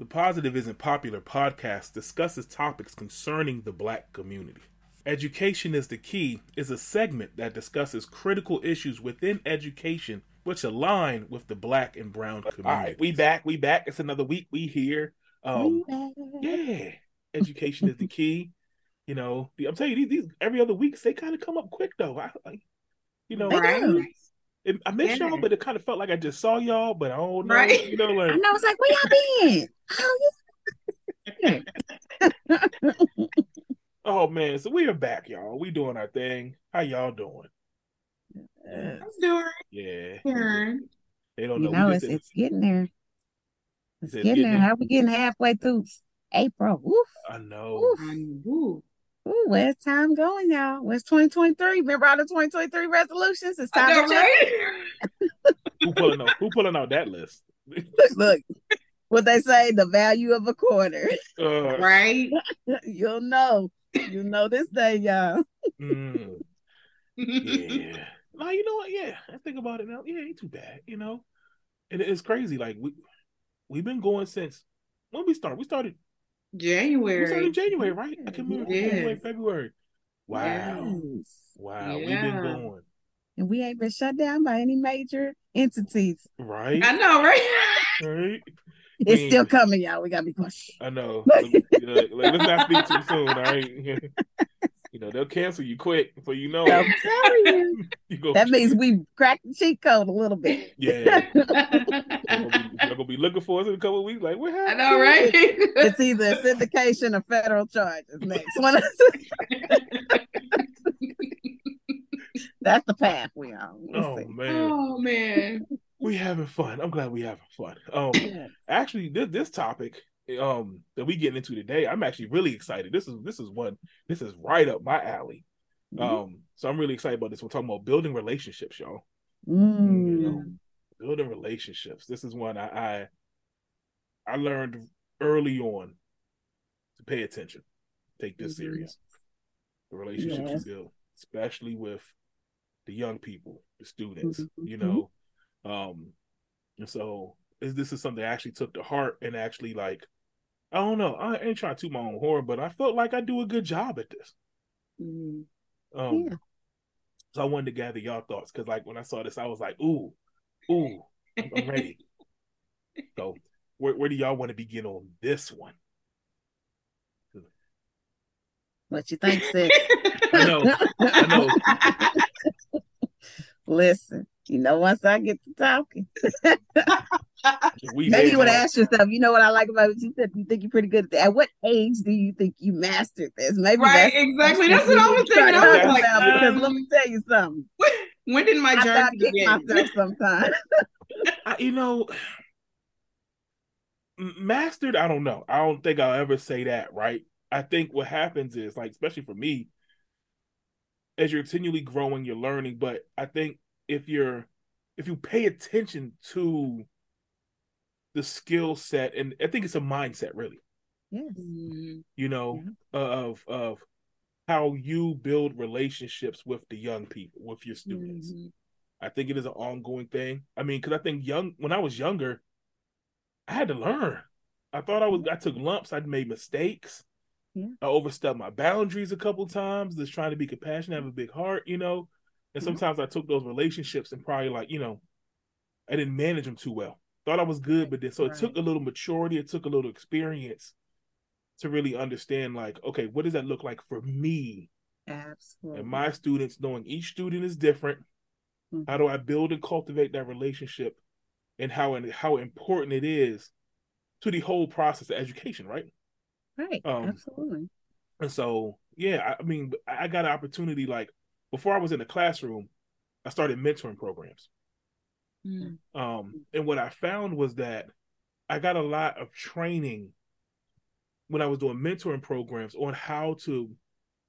The Positive Isn't Popular podcast discusses topics concerning the black community. Education is the Key is a segment that discusses critical issues within education which align with the black and brown community. All right, we back, we back. It's another week. We here. Um, yeah, education is the key. You know, I'm telling you, these, these every other week they kind of come up quick though. I like, you know, Right. It, I miss Yeah. y'all, but it kind of felt like I just saw y'all, but I don't know. Right. You know, like I know it's like, where y'all been? Oh, oh man, so we are back, y'all. We doing our thing. How y'all doing? yeah. I'm doing Yeah, good. they don't You know. know, We it's it's getting there. It's It's getting getting there. there. How we getting halfway through April? Woof. I know. Oof. Um, ooh. Ooh, where's time going, y'all? Where's 2023? Remember all the 2023 resolutions? It's time know, to check. right? Who pulling out? Who pulling out that list? Look, look, what they say, the value of a quarter. Uh, right? You'll know. You know this day, y'all. mm, yeah. No, you know what? Yeah, I think about it now. Yeah, ain't too bad. You know, and it's crazy. Like we we've been going since when we started. We started. We started January. in January, right? I can remember January, February. Wow. Yes. Wow. We've Yeah. been going And we ain't been shut down by any major entities. right. I know, right? Right. It's We- still coming, y'all. We gotta be cautious. I know. Look, look, look, let's not speak too soon. All right. you know they'll cancel you quick, so you know I'm telling you. you go. That means we cracked the cheat code a little bit. yeah. They're gonna, be, they're gonna be looking for us in a couple of weeks. Like what happened? I happened? know, right? It's either a syndication or federal charges next one. That's the path we on. We'll Oh see. man, oh man. we having fun. I'm glad we having fun. Um, actually, this this topic um that we getting into today, I'm actually really excited. This is this is one. This is right up my alley. Mhm. Um, so I'm really excited about this. We're talking about building relationships, y'all. Mm. You know, building relationships. This is one I, I I learned early on to pay attention, take this Mhm. serious. The relationships Yes. you build, especially with the young people, the students, you Mhm. know. Um, and so is this is something I actually took to heart and actually like, I don't know, I ain't trying to toot my own horn, but I felt like I do a good job at this. Mm. Um, Yeah. so I wanted to gather y'all thoughts because, like, when I saw this, I was like, "Ooh, ooh, I'm, I'm ready." so, where where do y'all want to begin on this one? What you think, sis? I know, I know. Listen, you know, once I get to talking, maybe you would one. ask yourself, you know what I like about what you said? You think you're pretty good at that. At what age do you think you mastered this? Maybe Right, that's exactly. That's what I was thinking. I was like, about because um, let me tell you something. when did my journey get begin? myself sometimes. I, you know, mastered. I don't know. I don't think I'll ever say that. Right. I think what happens is like, especially for me, as you're continually growing, you're learning. But I think if you're if you pay attention to the skill set, and I think it's a mindset, really. yes. Mm. You know, of of how you build relationships with the young people, with your students. Mhm. I think it is an ongoing thing. I mean, because I think young when I was younger, I had to learn. I thought I was I took lumps. I'd made mistakes. Yeah. I overstepped my boundaries a couple times. Just trying to be compassionate, have a big heart, you know. And sometimes I took those relationships and probably like you know, I didn't manage them too well. Thought I was good, but then so it took a little maturity. It took a little experience to really understand. Like, okay, what does that look like for me Absolutely. and my students? Knowing each student is different Mhm. how do I build and cultivate that relationship, and how and how important it is to the whole process of education, right? right. um, Absolutely. And so, yeah, I, I mean, I got an opportunity. Like before, I was in the classroom, I started mentoring programs. Mm. Um, and what I found was that I got a lot of training when I was doing mentoring programs on how to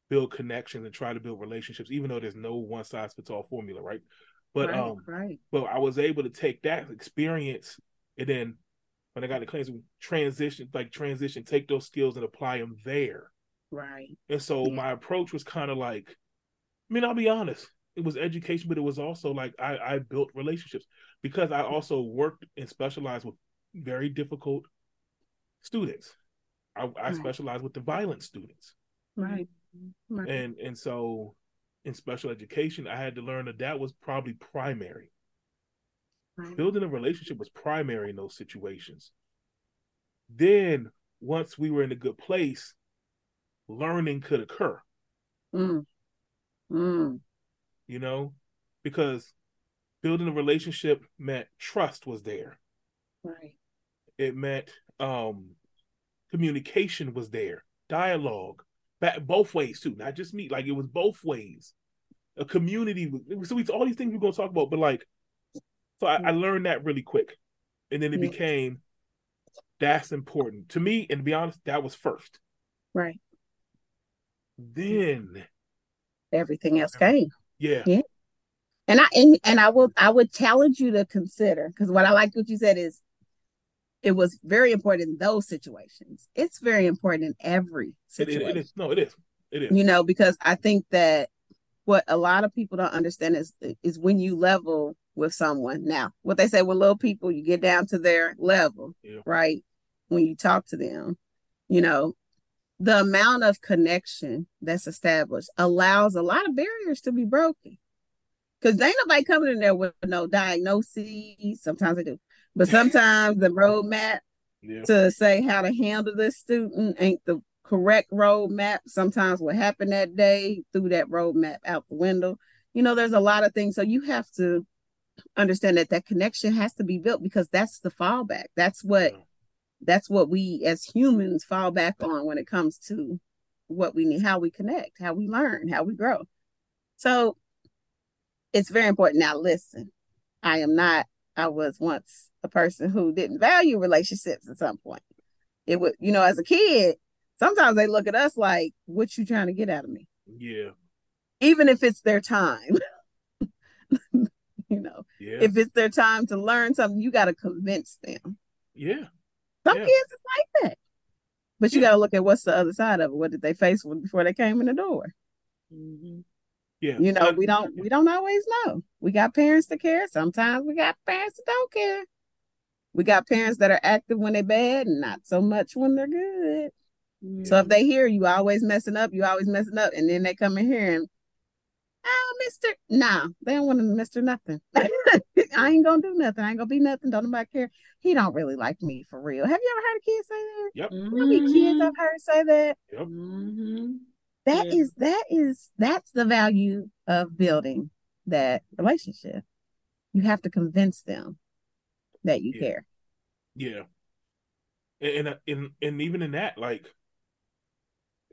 build connections and try to build relationships, even though there's no one size fits all formula, right? But right, um, right. but I was able to take that experience and then when I got the claims transition, like transition, take those skills and apply them there. Right. And so Yeah. my approach was kind of like, I mean, I'll be honest, it was education, but it was also like I, I built relationships because I also worked and specialized with very difficult students. I, I Right. specialize with the violent students, Right. Right. and and so in special education, I had to learn that that was probably primary. right. Building a relationship was primary in those situations. Then once we were in a good place, learning could occur. Mm. Mm. You know, because building a relationship meant trust was there. Right. it meant um communication was there dialogue back both ways too not just me like it was both ways a community so it's all these things we're going to talk about but like so I, I learned that really quick and then it Yeah. became that's important to me and to be honest that was first Right. then Everything else came. yeah Yeah. And I and, and I will I would challenge you to consider because what I like what you said is it was very important in those situations. It's very important in every it, it, situation. it is no it is it is you know because i think that what a lot of people don't understand is is when you level with someone now what they say with little people you get down to their level Yeah. right when you talk to them you know the amount of connection that's established allows a lot of barriers to be broken because ain't nobody coming in there with no diagnoses sometimes they do but sometimes the roadmap yeah to say how to handle this student ain't the correct roadmap. Sometimes what happened that day threw that roadmap out the window. You know, there's a lot of things. So you have to understand that that connection has to be built because that's the fallback. That's what. That's what we as humans fall back on when it comes to what we need, how we connect, how we learn, how we grow. So it's very important. Now, listen, I am not, I was once a person who didn't value relationships at some point. It would, you know, as a kid, sometimes they look at us like, what you trying to get out of me? yeah Even if it's their time. you know, yeah if it's their time to learn something, you got to convince them. yeah Some Yeah. kids is like that. But you Yeah. got to look at what's the other side of it. What did they face when, before they came in the door? Mhm. yeah You know, And we don't we don't always know. We got parents that care. Sometimes we got parents that don't care. We got parents that are active when they're bad and not so much when they're good. So if they hear you always messing up, you always messing up, and then they come in here and oh, Mister, nah, they don't want to Mister nothing. I ain't gonna do nothing. I ain't gonna be nothing. Don't nobody care. He don't really like me for real. Have you ever heard a kid say that? yep How many kids I've heard say that? yep Mhm. That Yeah. is that is that's the value of building that relationship. You have to convince them that you Yeah. care. Yeah, and and and, and even in that, like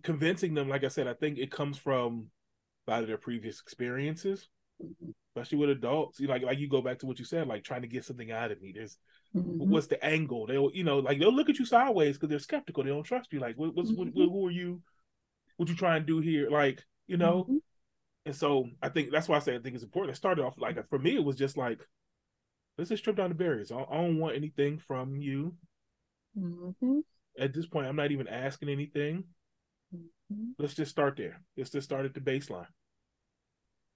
convincing them, like I said, I think it comes from a lot of their previous experiences, especially with adults. Like like you go back to what you said, like trying to get something out of me. There's Mhm. what's the angle? They'll you know like they'll look at you sideways because they're skeptical. They don't trust you. Like what, what's what, Mhm. who are you? What you trying to do here? Like you know. Mhm. And so I think that's why I say I think it's important. It started off like for me, it was just like let's just strip down the barriers. I, I don't want anything from you Mhm. at this point. I'm not even asking anything. Mhm. Let's just start there. Let's just start at the baseline.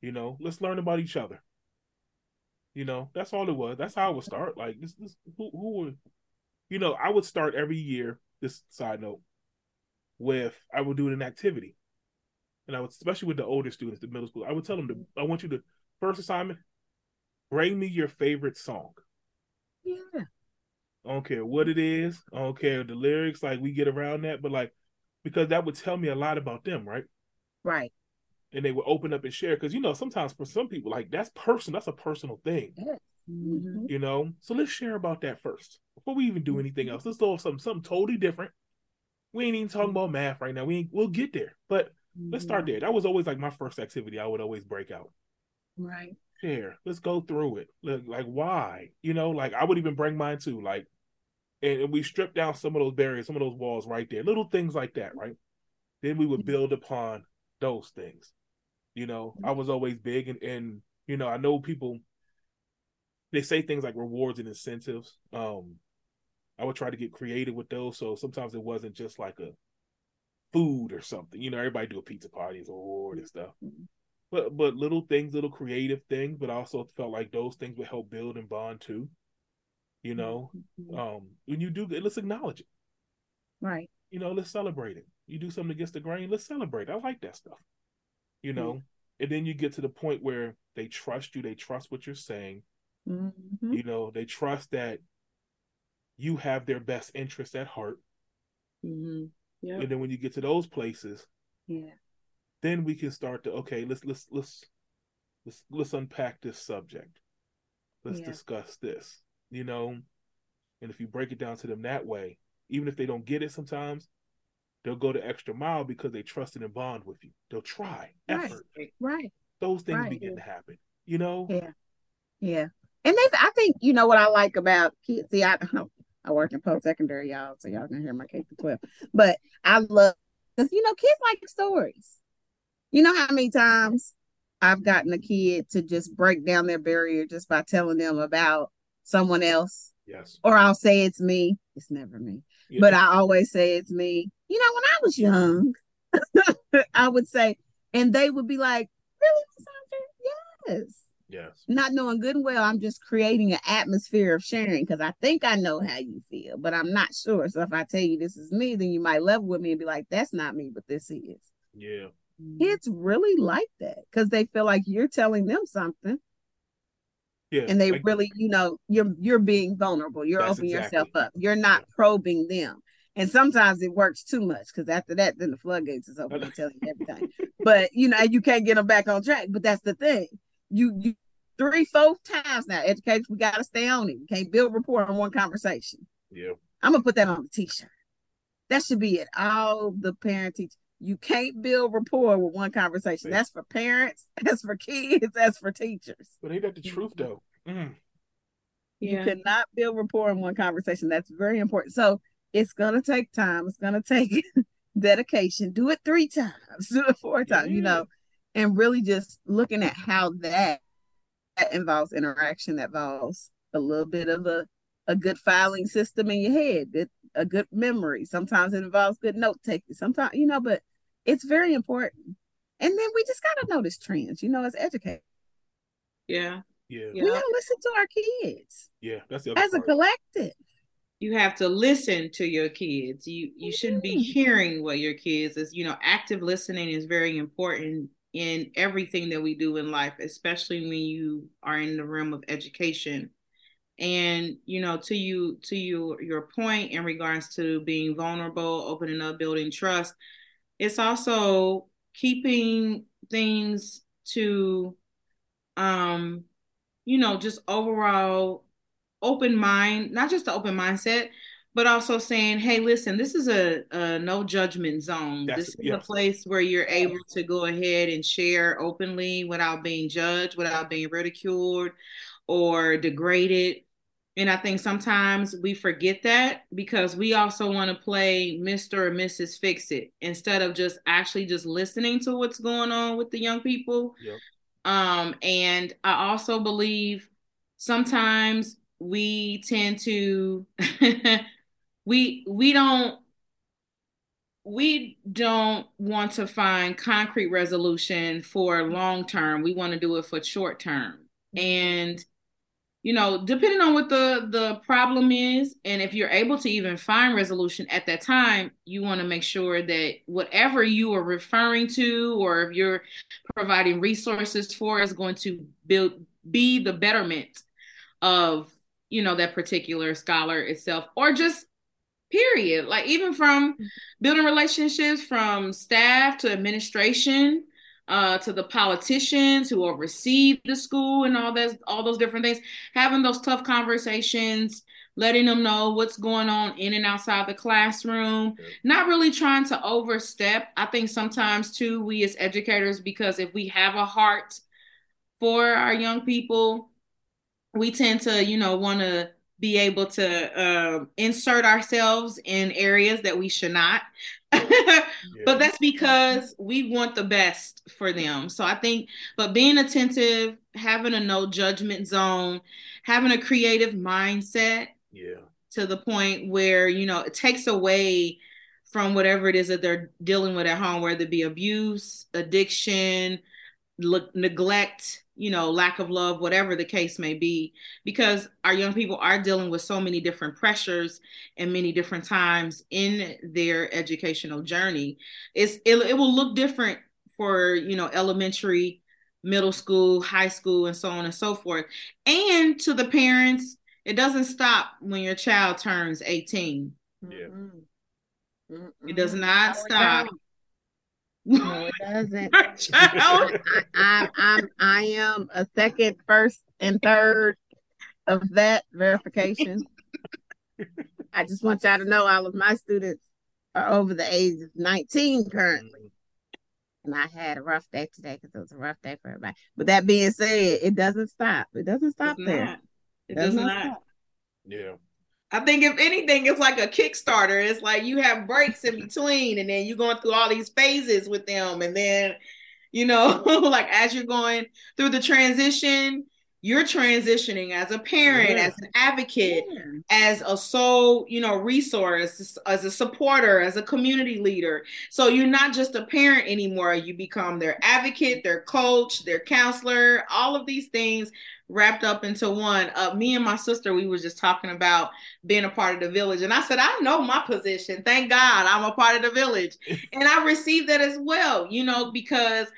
You know, let's learn about each other. You know, that's all it was. That's how I would start. Like this, this who who would, you know, I would start every year. This side note, with I would do an activity, and I would especially with the older students, the middle school. I would tell them to. I want you to first assignment, bring me your favorite song. Yeah. I don't care what it is. I don't care the lyrics. Like we get around that, but like because that would tell me a lot about them, right? Right. And they would open up and share because you know sometimes for some people like that's personal. That's a personal thing. Mhm. you know. So let's share about that first before we even do mm-hmm. anything else. Let's go something something totally different. We ain't even talking mm-hmm. about math right now. We ain't, we'll get there, but let's start mm-hmm. there. That was always like my first activity. I would always break out. Right. share. Let's go through it. Like, like why? You know, like I would even bring mine too. Like, and, and we strip down some of those barriers, some of those walls right there, little things like that, right? Then we would build upon those things. You know, I was always big, and and you know, I know people. They say things like rewards and incentives. Um, I would try to get creative with those. So sometimes it wasn't just like a food or something. You know, everybody do a pizza party as a reward and stuff but but little things, little creative things, but I also felt like those things would help build and bond too. You know, Mm-hmm. um, when you do, let's acknowledge it. Right. You know, let's celebrate it. You do something against the grain, let's celebrate. I like that stuff. You know, and then you get to the point where they trust you, they trust what you're saying. Mm-hmm. You know, they trust that you have their best interest at heart. Mm-hmm. Yeah. And then when you get to those places, Yeah. then we can start to okay, let's let's let's let's let's unpack this subject. Let's Yeah. discuss this. You know, and if you break it down to them that way, even if they don't get it sometimes, they'll go the extra mile because they trust and bond with you. They'll try Right. effort. Right. Those things Right. begin to happen. You know? Yeah. Yeah. And they, I think, you know what I like about kids. See, I I work in post secondary, y'all, so y'all can hear my K to 12. But I love because you know, kids like stories. You know how many times I've gotten a kid to just break down their barrier just by telling them about someone else, Yes. or I'll say it's me. It's never me, Yeah. but I always say it's me. You know, when I was young, I would say, and they would be like, "Really, Miss Sandra? Yes." yes. not knowing good and well, I'm just creating an atmosphere of sharing because I think I know how you feel, but I'm not sure. So if I tell you this is me, then you might level with me and be like, that's not me, but this is. Yeah. It's really like that because they feel like you're telling them something Yeah. and they like- really, you know, you're you're being vulnerable. You're opening exactly- yourself up. You're not probing them. And sometimes it works too much because after that, then the floodgates is open. They tell you everything. but you know, you can't get them back on track. But that's the thing. You you three, four times now, educators, we gotta stay on it. You can't build rapport on one conversation. Yeah. I'm gonna put that on the t-shirt. That should be it. All the parent teach. You can't build rapport with one conversation. Yeah. That's for parents, that's for kids, that's for teachers. But ain't that the truth though? Mm. You Yeah. cannot build rapport in one conversation. That's very important. So it's gonna take time. It's gonna take dedication. Do it three times, do it four times, you know, and really just looking at how that, that involves interaction, that involves a little bit of a, a good filing system in your head, good, a good memory. Sometimes it involves good note taking. Sometimes, you know, but it's very important. And then we just gotta notice trends, you know, as educators. Yeah. Yeah. Yeah. We gotta listen to our kids Yeah. That's the other as a collective. you have to listen to your kids you you shouldn't be Mhm. hearing what your kids is you know active listening is very important in everything that we do in life especially when you are in the realm of education and you know to you to you your point in regards to being vulnerable opening up building trust it's also keeping things to um you know just overall open mind not just the open mindset but also saying hey listen this is a, a no judgment zone. That's- this is a place where you're able to go ahead and share openly without being judged without being ridiculed or degraded and i think sometimes we forget that because we also want to play mr or mrs fix it instead of just actually just listening to what's going on with the young people. Yep. um and i also believe sometimes we tend to we we don't we don't want to find concrete resolution for long term. We want to do it for short term. And you know depending on what the the problem is and if you're able to even find resolution at that time you want to make sure that whatever you are referring to or if you're providing resources for is going to build be the betterment of you know that particular scholar itself or just period. Like even from mm-hmm. building relationships from staff to administration uh, to the politicians who oversee the school and all that all those different things having those tough conversations letting them know what's going on in and outside the classroom not really trying to overstep. I think sometimes too we as educators because if we have a heart for our young people we tend to you know want to be able to uh, insert ourselves in areas that we should not Yeah. but that's because we want the best for them so i think but being attentive having a no judgment zone having a creative mindset yeah. to the point where you know it takes away from whatever it is that they're dealing with at home whether it be abuse addiction le- neglect you know, lack of love, whatever the case may be, because our young people are dealing with so many different pressures and many different times in their educational journey. It's it, it will look different for you know elementary, middle school, high school, and so on and so forth. And to the parents, it doesn't stop when your child turns 18. Yeah. Mm-hmm. It does not stop. No, it doesn't. I, I, I'm I am a second, first, and third of that verification. I just want y'all to know all of my students are over the age of 19 currently. Mm. And I had a rough day today because it was a rough day for everybody. But that being said, it doesn't stop. It doesn't stop Does there. not. It does not. stop. Yeah. I think if anything, it's like a Kickstarter. It's like you have breaks in between, and then you're going through all these phases with them, and then you know, like as you're going through the transition, you're transitioning as a parent, Yeah. as an advocate, Yeah. as a sole, you know, resource, as a supporter, as a community leader. So you're not just a parent anymore. You become their advocate, their coach, their counselor, all of these things wrapped up into one. Uh, me and my sister, we were just talking about being a part of the village. And I said, I know my position. Thank God I'm a part of the village. and I received that as well, you know, because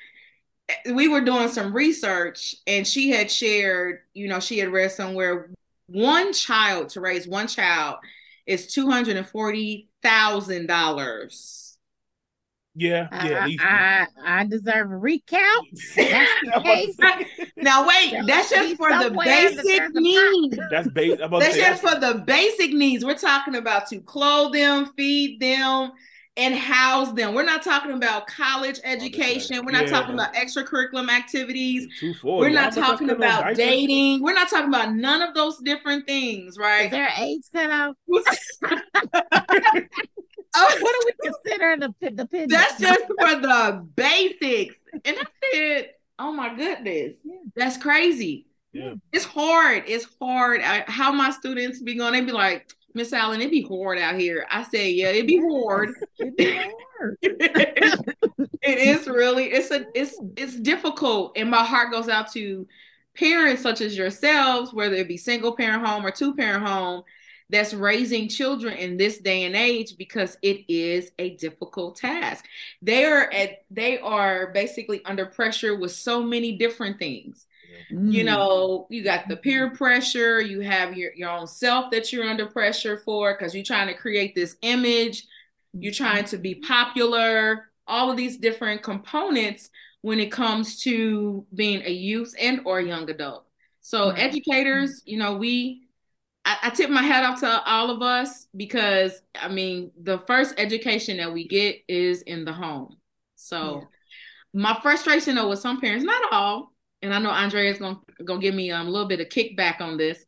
we were doing some research and she had shared, you know, she had read somewhere one child to raise one child is two hundred and forty thousand dollars. Yeah. Yeah. I. I, I deserve a recount. That's the case. Now wait, There that's just be for the somewhere that basic there's a pot. needs. That's base. About That's just that's, for the basic needs. We're talking about to clothe them, feed them, and house them. We're not talking about college education. We're not Yeah. talking about extracurricular activities. We're not talking about dating. We're not talking about none of those different things, right? Is right? there age cutoff? Oh, What do we consider the pi- the pin? That's just for the basics. And I said, oh my goodness, Yeah. that's crazy. Yeah. It's hard. It's hard. I, how my students be going, they be like, Miss Allen, it'd be hard out here. I say, yeah, it be hard. It'd be hard. it is really it's a it's it's difficult and my heart goes out to parents such as yourselves whether it be single parent home or two parent home that's raising children in this day and age because it is a difficult task they are at they are basically under pressure with so many different things you Mm. know you got the peer pressure you have your, your own self that you're under pressure for because you're trying to create this image you're trying to be popular all of these different components when it comes to being a youth and or young adult so educators you know we I, I tip my hat off to all of us because i mean the first education that we get is in the home so Yeah. my frustration though with some parents not all and i know andrea's gonna, gonna give me um, a little bit of kickback on this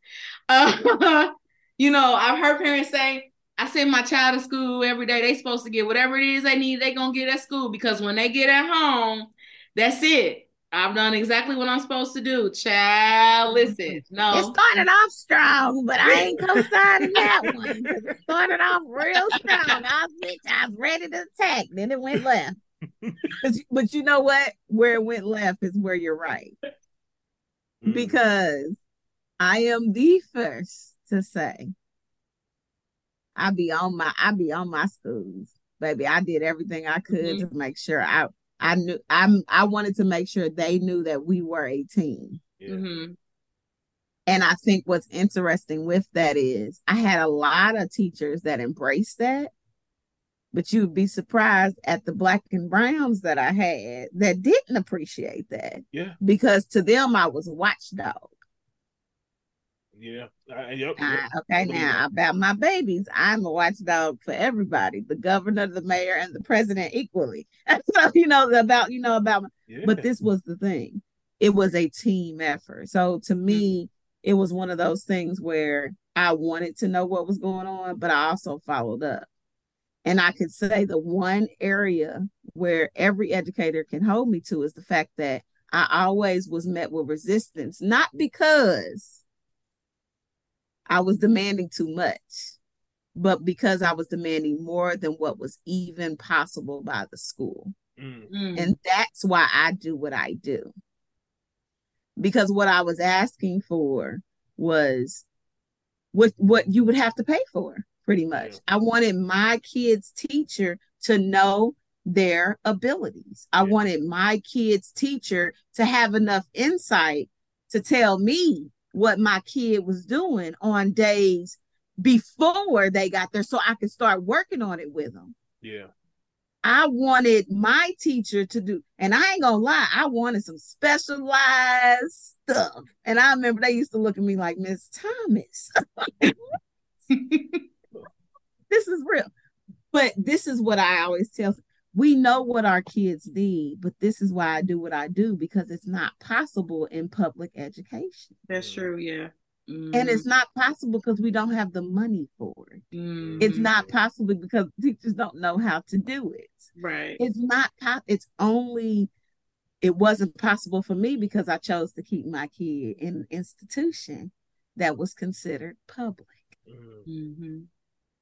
uh, you know i've heard parents say I send my child to school every day. They supposed to get whatever it is they need. They gonna get at school because when they get at home, that's it. I've done exactly what I'm supposed to do. Child, listen, no. It started off strong, but I ain't co-signing that one. It started off real strong. I was, I was ready to attack. Then it went left. But you- but you know what? Where it went left is where you're right. Mm. Because I am the first to say I be on my I be on my schools. Baby, I did everything I could Mhm. to make sure I I knew I'm I wanted to make sure they knew that we were a team. Yeah. hmm And I think what's interesting with that is I had a lot of teachers that embraced that, but you'd be surprised at the black and browns that I had that didn't appreciate that Yeah. because to them I was a watchdog. Yeah. I, yep. Uh, yep. okay, now about my babies, I'm a watchdog for everybody, the governor, the mayor, and the president equally. so you know about you know about Yeah. but this was the thing it was a team effort so to me it was one of those things where i wanted to know what was going on but i also followed up and i can say the one area where every educator can hold me to is the fact that i always was met with resistance not because i was demanding too much but because i was demanding more than what was even possible by the school Mm. Mm. and that's why I do what I do. because what I was asking for was what what you would have to pay for pretty much. Yeah. I wanted my kids' teacher to know their abilities. I wanted my kids' teacher to have enough insight to tell me what my kid was doing on days before they got there so I could start working on it with them. Yeah. I wanted my teacher to do, and I ain't gonna lie, I wanted some specialized stuff. And I remember they used to look at me like, Miss Thomas. this is real. But this is what I always tell we know what our kids need, but this is why I do what I do because it's not possible in public education. That's true, yeah. Mm-hmm. And it's not possible because we don't have the money for it. Mm-hmm. It's not possible because teachers don't know how to do it. Right. It's not it's only it wasn't possible for me because I chose to keep my kid in an institution that was considered public. Mm-hmm.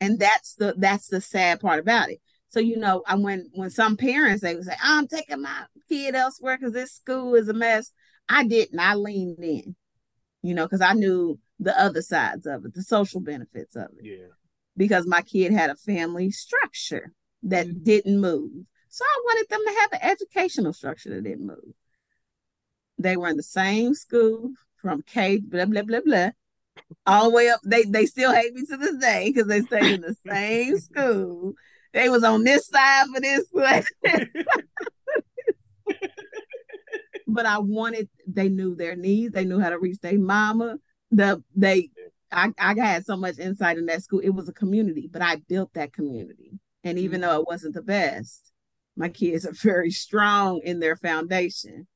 And that's the that's the sad part about it. So you know, I when when some parents they would say, oh, "I'm taking my kid elsewhere because this school is a mess," I didn't. I leaned in, you know, because I knew the other sides of it, the social benefits of it. Yeah. Because my kid had a family structure that mm-hmm. didn't move, so I wanted them to have an educational structure that didn't move. They were in the same school from K blah blah blah blah all the way up. They they still hate me to this day because they stayed in the same school they was on this side for this. but I wanted they knew their needs, they knew how to reach their mama. The they I, I had so much insight in that school. It was a community, but I built that community. And even mm-hmm. though it wasn't the best, my kids are very strong in their foundation,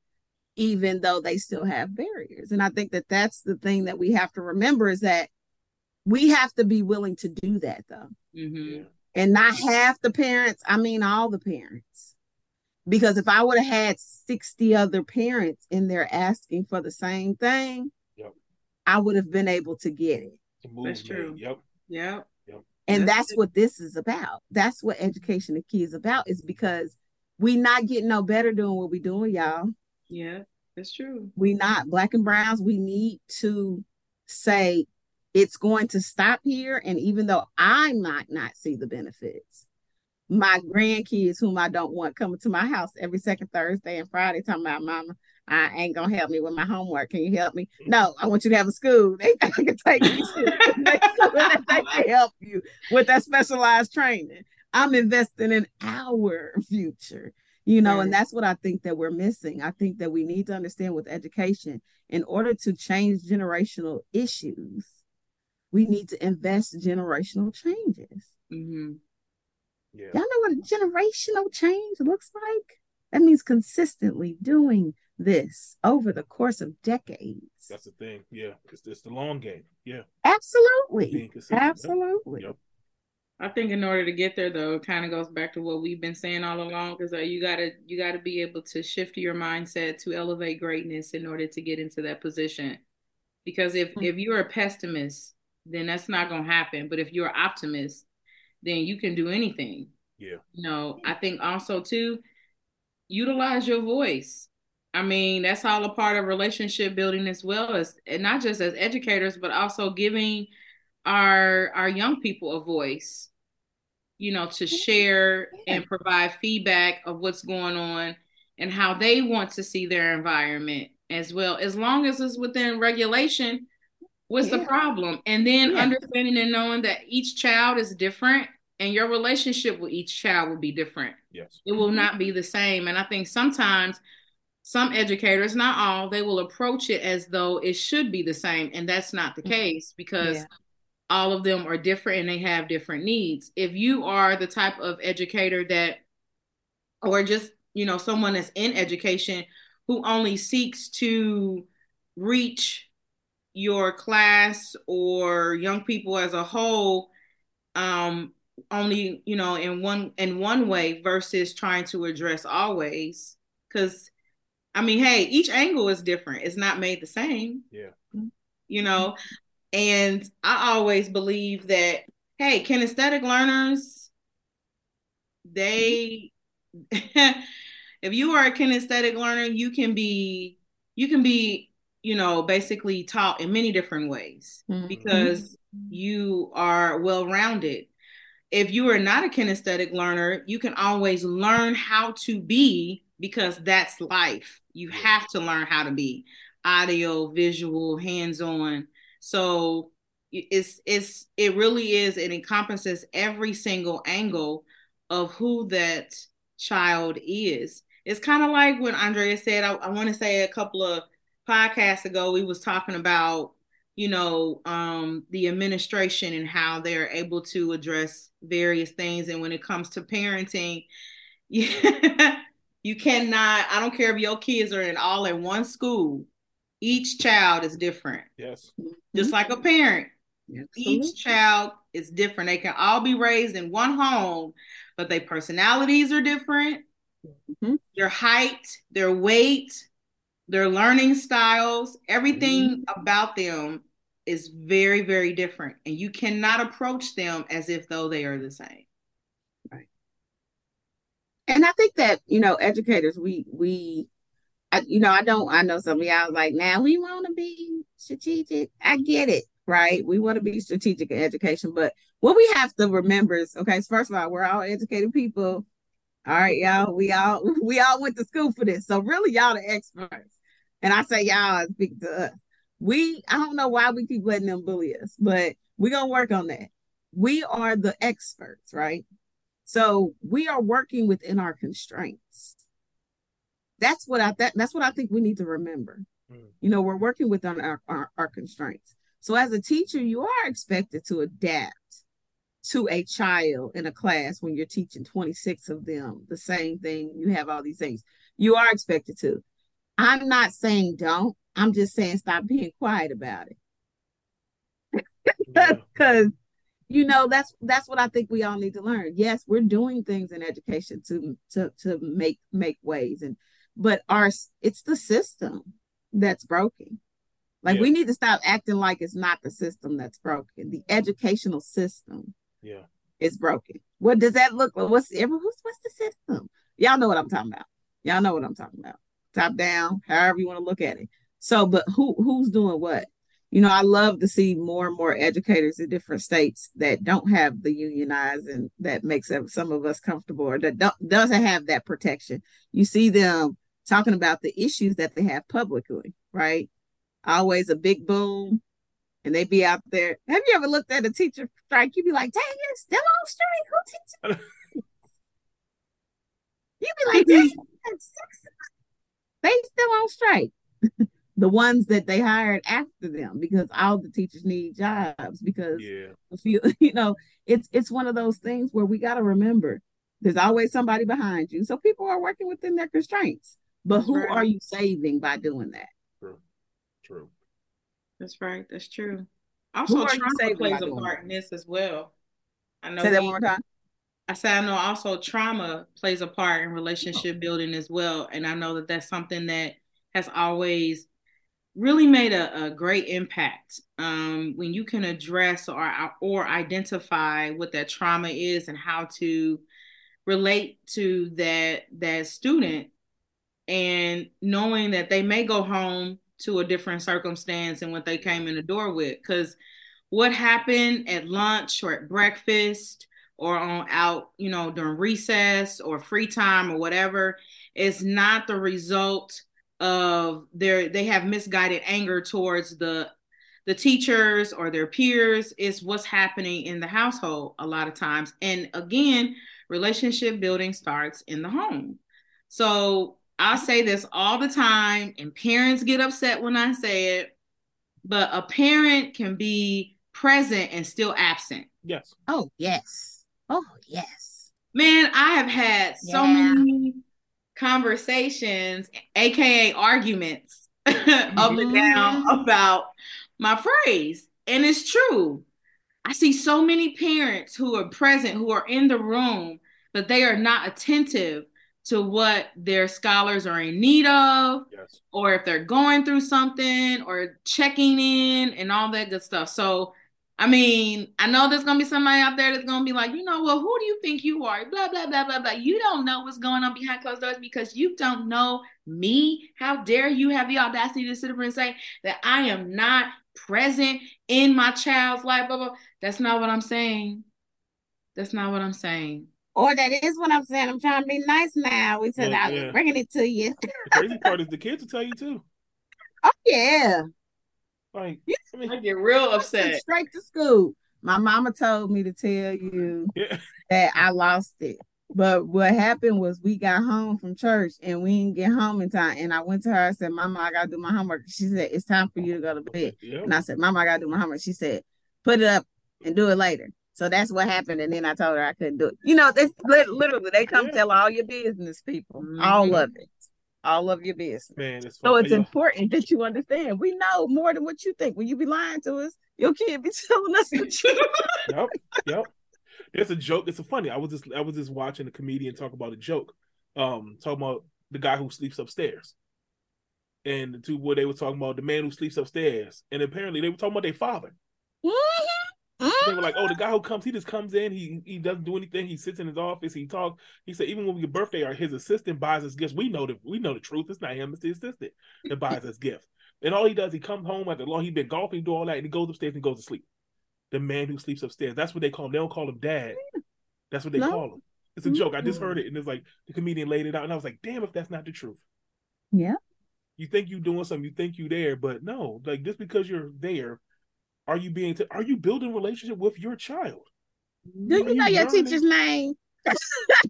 even though they still have barriers. And I think that that's the thing that we have to remember is that we have to be willing to do that, though. Mm-hmm and not half the parents, I mean all the parents. Because if I would have had 60 other parents in there asking for the same thing, yep. I would have been able to get it. That's true. Yep. Yep. Yep. And that's, that's what this is about. That's what education of kids about is because we not getting no better doing what we doing, y'all. Yeah, that's true. We not black and browns. We need to say it's going to stop here. And even though I might not see the benefits, my grandkids, whom I don't want coming to my house every second Thursday and Friday, talking about, Mama, I ain't gonna help me with my homework. Can you help me? No, I want you to have a school. They can take you they can help you with that specialized training. I'm investing in our future, you know, right. and that's what I think that we're missing. I think that we need to understand with education in order to change generational issues we need to invest generational changes. Mm-hmm. Yeah. Y'all know what a generational change looks like? That means consistently doing this over the course of decades. That's the thing. Yeah. It's, it's the long game. Yeah. Absolutely. Absolutely. Yep. I think in order to get there though, it kind of goes back to what we've been saying all along because uh, you gotta you gotta be able to shift your mindset to elevate greatness in order to get into that position. Because if mm-hmm. if you're a pessimist, then that's not going to happen. But if you're an optimist, then you can do anything. Yeah. You know, I think also too, utilize your voice. I mean, that's all a part of relationship building as well as and not just as educators, but also giving our our young people a voice, you know, to share and provide feedback of what's going on and how they want to see their environment as well. As long as it's within regulation, What's yeah. the problem? And then yeah. understanding and knowing that each child is different and your relationship with each child will be different. Yes. It will mm-hmm. not be the same. And I think sometimes some educators, not all, they will approach it as though it should be the same. And that's not the mm-hmm. case because yeah. All of them are different and they have different needs. If you are the type of educator that, or just, you know, someone that's in education who only seeks to reach your class or young people as a whole um only you know in one in one way versus trying to address always. Because i mean hey each angle is different. It's not made the same. Yeah. You know and i always believe that hey kinesthetic learners they if you are a kinesthetic learner you can be you can be you know, basically taught in many different ways mm-hmm. because you are well rounded. If you are not a kinesthetic learner, you can always learn how to be because that's life. You have to learn how to be audio, visual, hands on. So it's it's it really is it encompasses every single angle of who that child is. It's kind of like when Andrea said, I, I want to say a couple of podcasts ago, we was talking about, you know, um, the administration and how they're able to address various things. And when it comes to parenting, yeah, you cannot, I don't care if your kids are in all in one school, each child is different. Yes. Just like a parent. Absolutely. Each child is different. They can all be raised in one home, but their personalities are different. Mm-hmm. Their height, their weight, their learning styles, everything mm-hmm. about them is very, very different. And you cannot approach them as if though they are the same. Right. And I think that, you know, educators, we, we, I, you know, I don't, I know some of y'all like, now we want to be strategic. I get it, right? We want to be strategic in education. But what we have to remember is, okay, first of all, we're all educated people. All right, y'all, we all, we all went to school for this. So really, y'all the experts. And I say y'all speak to us. We, I don't know why we keep letting them bully us, but we're gonna work on that. We are the experts, right? So we are working within our constraints. That's what I that, that's what I think we need to remember. Mm. You know, we're working within our, our, our constraints. So as a teacher, you are expected to adapt to a child in a class when you're teaching 26 of them the same thing. You have all these things. You are expected to. I'm not saying don't. I'm just saying stop being quiet about it. Because yeah. you know that's that's what I think we all need to learn. Yes, we're doing things in education to to to make make ways and but our it's the system that's broken. Like yeah. we need to stop acting like it's not the system that's broken. The educational system, yeah, is broken. What does that look like? What's what's what's the system? Y'all know what I'm talking about. Y'all know what I'm talking about top down, however you want to look at it. So, but who who's doing what? You know, I love to see more and more educators in different states that don't have the unionized and that makes some of us comfortable or that don't, doesn't have that protection. You see them talking about the issues that they have publicly, right? Always a big boom, and they be out there. Have you ever looked at a teacher strike? You'd be like, "Dang, you're still on strike. Who teaches?" You'd be like, "Dang, mm-hmm. that's they still on strike. the ones that they hired after them because all the teachers need jobs because yeah. you, you know it's it's one of those things where we got to remember there's always somebody behind you so people are working within their constraints but who right. are you saving by doing that? True. True. That's right. That's true. Also trauma plays a part in this as well. I know say that one more time. I said I know also trauma plays a part in relationship building as well, and I know that that's something that has always really made a, a great impact. Um, when you can address or or identify what that trauma is and how to relate to that that student and knowing that they may go home to a different circumstance than what they came in the door with. Because what happened at lunch or at breakfast or on out, you know, during recess or free time or whatever, is not the result of their they have misguided anger towards the the teachers or their peers. Is what's happening in the household a lot of times. And again relationship building starts in the home. So i say this all the time and parents get upset when i say it but a parent can be present and still absent yes oh yes Oh, yes. Man, I have had so many conversations, aka arguments, mm-hmm. up and down mm-hmm. about my phrase. And it's true. I see so many parents who are present, who are in the room, but they are not attentive to what their scholars are in need of, yes. or if they're going through something, or checking in and all that good stuff. So I mean, I know there's gonna be somebody out there that's gonna be like, you know, well, who do you think you are? Blah blah blah blah blah. You don't know what's going on behind closed doors because you don't know me. How dare you have the audacity to sit up and say that I am not present in my child's life? Blah blah. That's not what I'm saying. That's not what I'm saying. Or that is what I'm saying. I'm trying to be nice now. We said Yeah, I was yeah. bringing it to you. The crazy part is the kids will tell you too. Oh yeah. Like, I mean, I get real Went upset. Straight to school. My mama told me to tell you yeah, that I lost it. But what happened was we got home from church and we didn't get home in time. And I went to her I said, Mama, I gotta do my homework. She said, It's time for you to go to bed. yeah. And I said, Mama, I gotta do my homework. She said, Put it up and do it later. So that's what happened. And then I told her I couldn't do it. You know, this literally they come Yeah. tell all your business, people. All Mhm. of it. All of your business. Man, it's So it's important that you understand. We know more than what you think. When you be lying to us, your kid be telling us the truth. yep, yep. There's a joke. It's a funny. I was just I was just watching a comedian talk about a joke. Um, talking about the guy who sleeps upstairs. And the two boy they were talking about the man who sleeps upstairs. And apparently they were talking about their father. They were like, "Oh, the guy who comes, he just comes in. He he doesn't do anything. He sits in his office. He talks. He said, even when we get birthday, or his assistant buys us gifts. We know that we know the truth. It's not him. It's the assistant that buys us gifts. And all he does, he comes home after long. He's been golfing, do all that, and he goes upstairs and goes to sleep. The man who sleeps upstairs. That's what they call him. They don't call him dad. That's what they No. call him. It's a joke. I just heard it, and it's like the comedian laid it out, and I was like, damn, if that's not the truth. Yeah. You think you're doing something, you think you're there, but no, like just because you're there, are you being t- are you building relationship with your child? Do you you know your learning? teacher's name? that's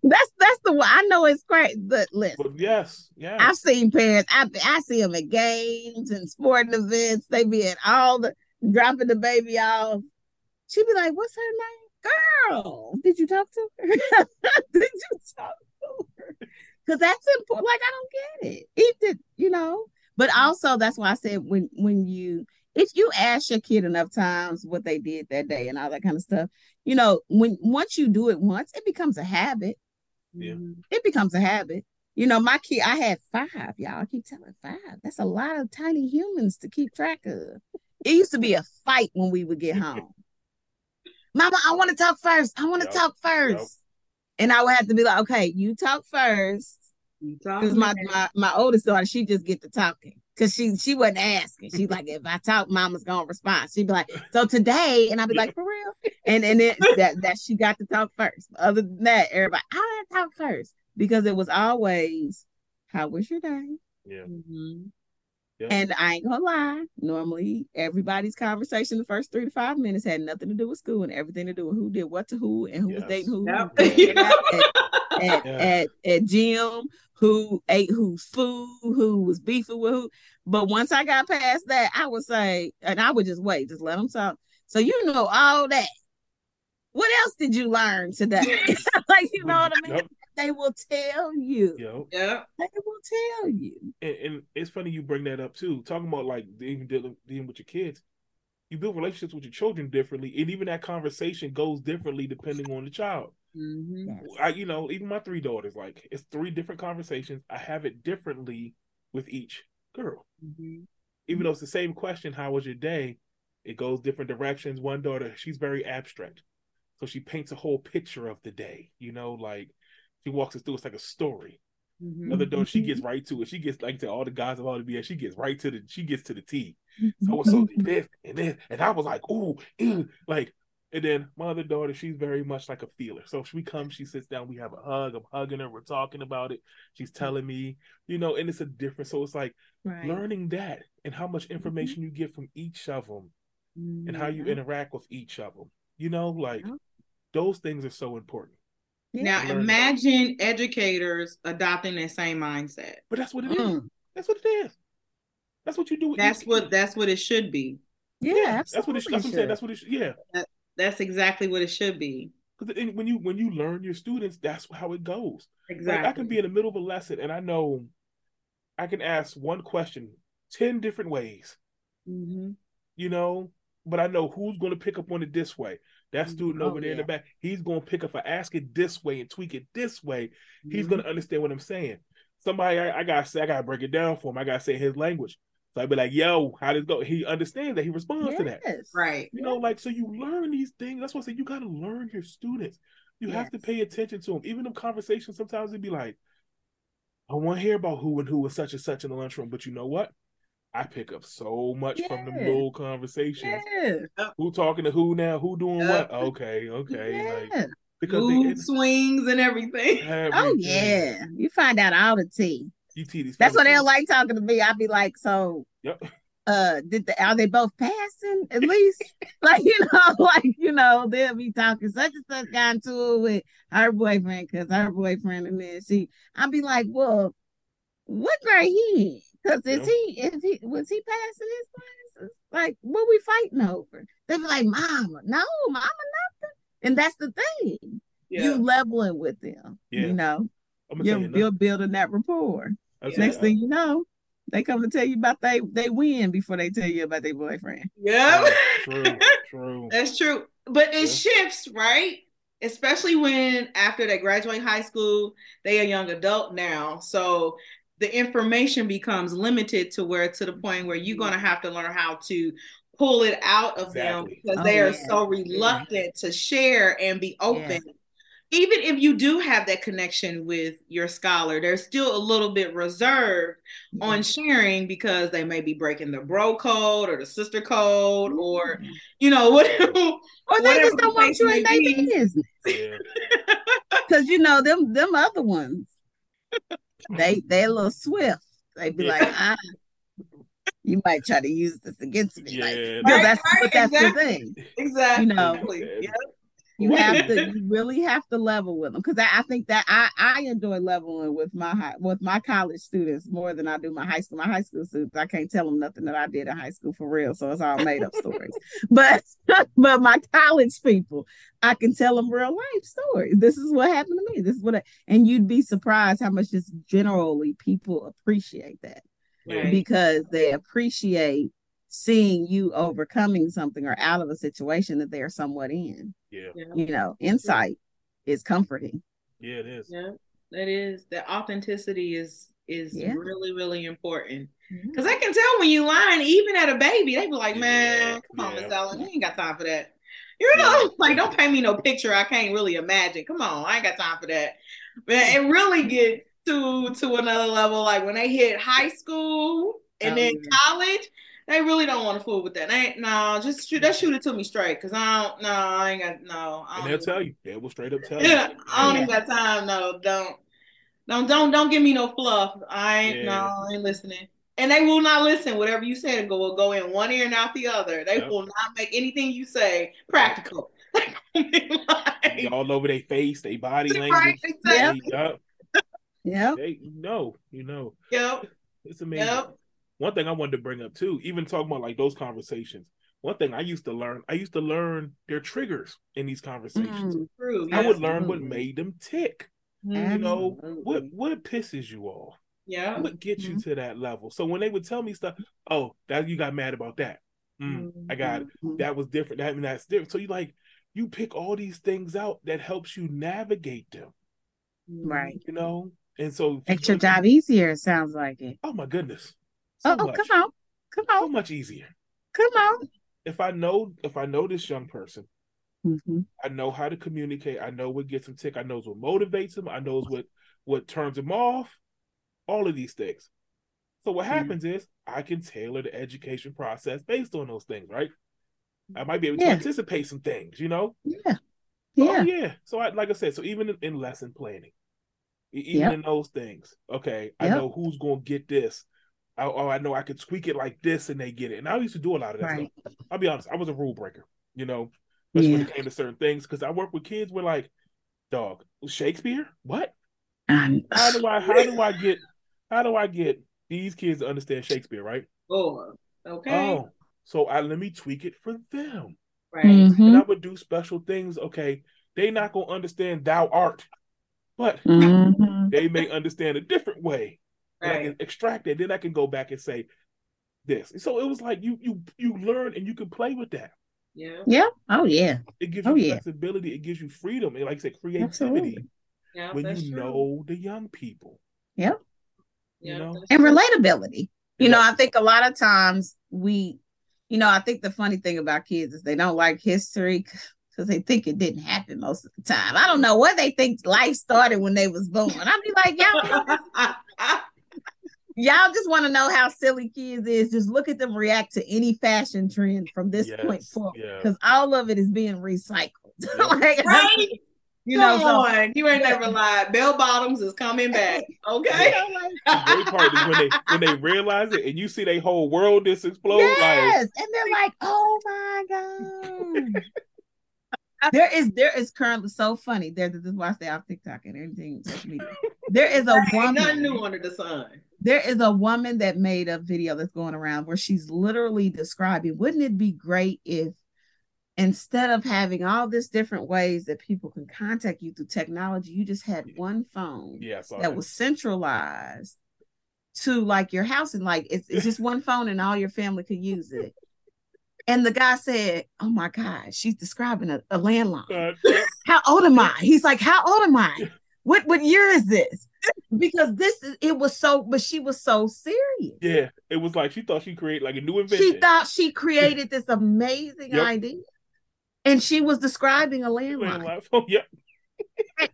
that's the one. I know it's great. But listen, But yes, yeah. I've seen parents. I I see them at games and sporting events. They be at all the dropping the baby off. She be like, "What's her name, girl? Did you talk to her? Did you talk to her? Because that's important. Like I don't get it. Either you know, but mm-hmm. also that's why I said when when you if you ask your kid enough times what they did that day and all that kind of stuff, you know, when once you do it once, it becomes a habit. Yeah. It becomes a habit. You know, my kid, I had five, y'all. I keep telling five. That's a lot of tiny humans to keep track of. It used to be a fight when we would get home. Mama, I want to talk first. I want to Yep. talk first. And I would have to be like, okay, you talk first. You talk Because my, my my oldest daughter, she just get to talking. Cause she she wasn't asking. She's like, if I talk, mama's gonna respond. She'd be like, so today, and I'd be like, for real? And and then that that she got to talk first. Other than that, everybody, I talk first. Because it was always, how was your day? yeah. Mhm. Yeah. And I ain't gonna lie, normally everybody's conversation the first three to five minutes had nothing to do with school and everything to do with who did what to who and who was dating who. Yep. who was at, at, Yeah. at, at gym, who ate whose food, who was beefing with who. But once I got past that, I would say, and I would just wait, just let them talk. So you know all that. What else did you learn today? like you know what I mean? Yep. They will tell you. Yep. Yep. They will tell you. And, and it's funny you bring that up too. Talking about like even dealing, dealing with your kids, you build relationships with your children differently, and even that conversation goes differently depending on the child. Mhm. I, you know, even my three daughters, like it's three different conversations. I have it differently with each girl, Mhm. even though it's the same question. How was your day? It goes different directions. One daughter, she's very abstract, so she paints a whole picture of the day. You know, like she walks us through. It's like a story. Mhm. Other daughter, she gets mm-hmm. right to it. She gets like to all the guys of all the BS. She gets right to the. She gets to the T. Mm-hmm. So so did this and this, and I was like, ooh, ew, like. And then my other daughter, she's very much like a feeler. So she comes, she sits down, we have a hug. I'm hugging her, we're talking about it. She's telling me, you know, and it's a different. So it's like Right. learning that and how much mm-hmm. information you get from each of them and how you interact with each of them. You know, like Yeah. those things are so important. Now Learn. imagine educators adopting that same mindset. But that's what it is. Mm. That's what it is. That's what you do. With That's what kid. that's what it should be. Yeah, That's what it. That's what I'm saying. That's what it. Yeah. That's exactly what it should be. Because when you when you learn your students, that's how it goes. Exactly. Like I can be in the middle of a lesson and I know I can ask one question ten different ways, Mhm. you know, but I know who's going to pick up on it this way. That student Oh, over there in the back, he's going to pick up. If I ask it this way and tweak it this way, he's Mhm. going to understand what I'm saying. Somebody I, I gotta say, I gotta break it down for him. I gotta say his language. So I'd be like, "Yo, how does it go?" He understands that. He responds to that. Right. You know, like so you learn these things. That's why I say you got to learn your students. You have to pay attention to them. Even in conversations, sometimes it'd be like, I want to hear about who and who was such and such in the lunchroom, but you know what? I pick up so much from the Yeah. little conversations. Yeah. Who talking to who now? Who doing Yeah. what? Okay, okay. Like because they, Mood it, swings and everything. Oh yeah. You find out all the tea. You tea these. That's what they're like talking to me. I'd be like, so Yep. uh did the, are they both passing at least? like, you know, like, you know, they'll be talking such and such got into it with her boyfriend because her boyfriend and then she I'd be like, Well, what grade he in? Because is Yeah. he is he was he passing his classes? Like, what we fighting over? They'd be like, Mama, no, mama, nothing. And that's the thing. You leveling with them. Yeah. You know, I'm gonna you're, you you're building that rapport. I'll Next thing you know, they come to tell you about they they win before they tell you about their boyfriend. Yep. True, true. That's true. But it Yeah. shifts, right? Especially when after they graduate high school, they a young adult now. So the information becomes limited to where to the point where you're gonna have to learn how to pull it out of them because Oh, they are yeah. so reluctant to share and be open. Even if you do have that connection with your scholar, they're still a little bit reserved on sharing because they may be breaking the bro code or the sister code or mm-hmm. you know what or they whatever just don't want case you in their be. business Yeah. because you know them them other ones. They they a little swift. They'd be Yeah. like, ah, you might try to use this against me. Yeah. because Right, that's right, but that's exactly. the thing. exactly You know, Yep. You have to, you really have to level with them because I, I think that I I enjoy leveling with my high, with my college students more than I do my high school. My high school students, I can't tell them nothing that I did in high school for real, so it's all made up stories. But but my college people, I can tell them real life stories. This is what happened to me. This is what, I, and you'd be surprised how much just generally people appreciate that Right. because they appreciate seeing you overcoming something or out of a situation that they're somewhat in Yeah. Yeah. you know, insight is comforting. Yeah, it is. Yeah, that is the authenticity is is Yeah. really really important mm-hmm. because I can tell when you lying even at a baby they be like Yeah, man come on yeah. Miss Ellen you ain't got time for that you know Yeah. like don't paint me no picture I can't really imagine come on I ain't got time for that man it really gets to to another level like when they hit high school and Oh, then yeah. college they really don't want to fool with that they ain't no just shoot that mm-hmm. shoot it to me straight because I don't no I ain't got no I And don't they'll tell you. They will straight up tell yeah, you. I don't Yeah. even got time. No, don't, don't, don't, don't give me no fluff. I ain't, Yeah. no, I ain't listening. And they will not listen. Whatever you say, go will go in one ear and out the other. They Yep. will not make anything you say practical. Like, all over their face, their body Right, language. exactly. They, yup. Yeah. they know, you know. Yep, It's amazing. yep. One thing I wanted to bring up too, even talking about like those conversations. One thing I used to learn, I used to learn their triggers in these conversations. Mm, True. I would learn what made them tick. Mhm. You know, Absolutely. what what pisses you off? Yeah. What gets Mm-hmm. you to that level? So when they would tell me stuff, oh, that you got mad about that. Mm, I got it. Mhm. That was different. That and that's different. So you like you pick all these things out that helps you navigate them. Right. You know, and so Makes your job easier, it sounds like it. Oh my goodness. So Oh, much, come on. Come on, so much easier. Come on. If I know if I know this young person, Mhm. I know how to communicate. I know what gets them tick. I knows what motivates them. I knows what what turns them off. All of these things. So what Yeah. happens is I can tailor the education process based on those things, right? I might be able to Yeah. anticipate some things, you know. Yeah. Oh Yeah. yeah. So I like I said, so even in, in lesson planning, even Yep. in those things, okay, I know who's gonna get this. I, oh, I know I could tweak it like this and they get it. And I used to do a lot of that Right. stuff. I'll be honest, I was a rule breaker, you know, especially when it came to certain things. Because I work with kids where like, dog, Shakespeare? What? And- How do I how do I get how do I get these kids to understand Shakespeare, right? Oh, okay. Oh, so I let me tweak it for them. Right. And Mhm. I would do special things. Okay, they not gonna understand thou art, but Mhm. they may understand a different way. And I can extract it. Then I can go back and say this. So it was like you you you learn and you can play with that. Yeah. Yeah. Oh yeah. It gives Oh, you yeah. flexibility. It gives you freedom. And like I said, creativity Absolutely. Yeah. when you true. know the young people. Yep. you Yeah, know? And relatability. You know, I think a lot of times we, you know, I think the funny thing about kids is they don't like history because they think it didn't happen most of the time. I don't know what they think life started when they was born. I'd be like, y'all, y'all just want to know how silly kids is. Just look at them react to any fashion trend from this Yes, point forward, yeah. because all of it is being recycled. Yeah. like, Right? you know, Come so on. You ain't never lied. Bell bottoms is coming back. Okay. know, like, The great part is when they when they realize it and you see their whole world just explode. Like yes, and they're like, "Oh my god!" there is there is currently so funny. There, this is why I stay off TikTok and everything social media. There is a Ain't nothing new under the sun. There is a woman that made a video that's going around where she's literally describing. Wouldn't it be great if instead of having all this different ways that people can contact you through technology, you just had one phone yeah, saw that was centralized to like your house and like it's, it's just one phone and all your family could use it. And the guy said, Oh my God, she's describing a, a landline. Uh, How old am I? He's like, How old am I? What what year is this? Because this is it was so, but she was so serious. yeah, it was like she thought she created like a new invention. She thought she created this amazing Yep. idea. And she was describing a landline. Landline phone, oh, yeah,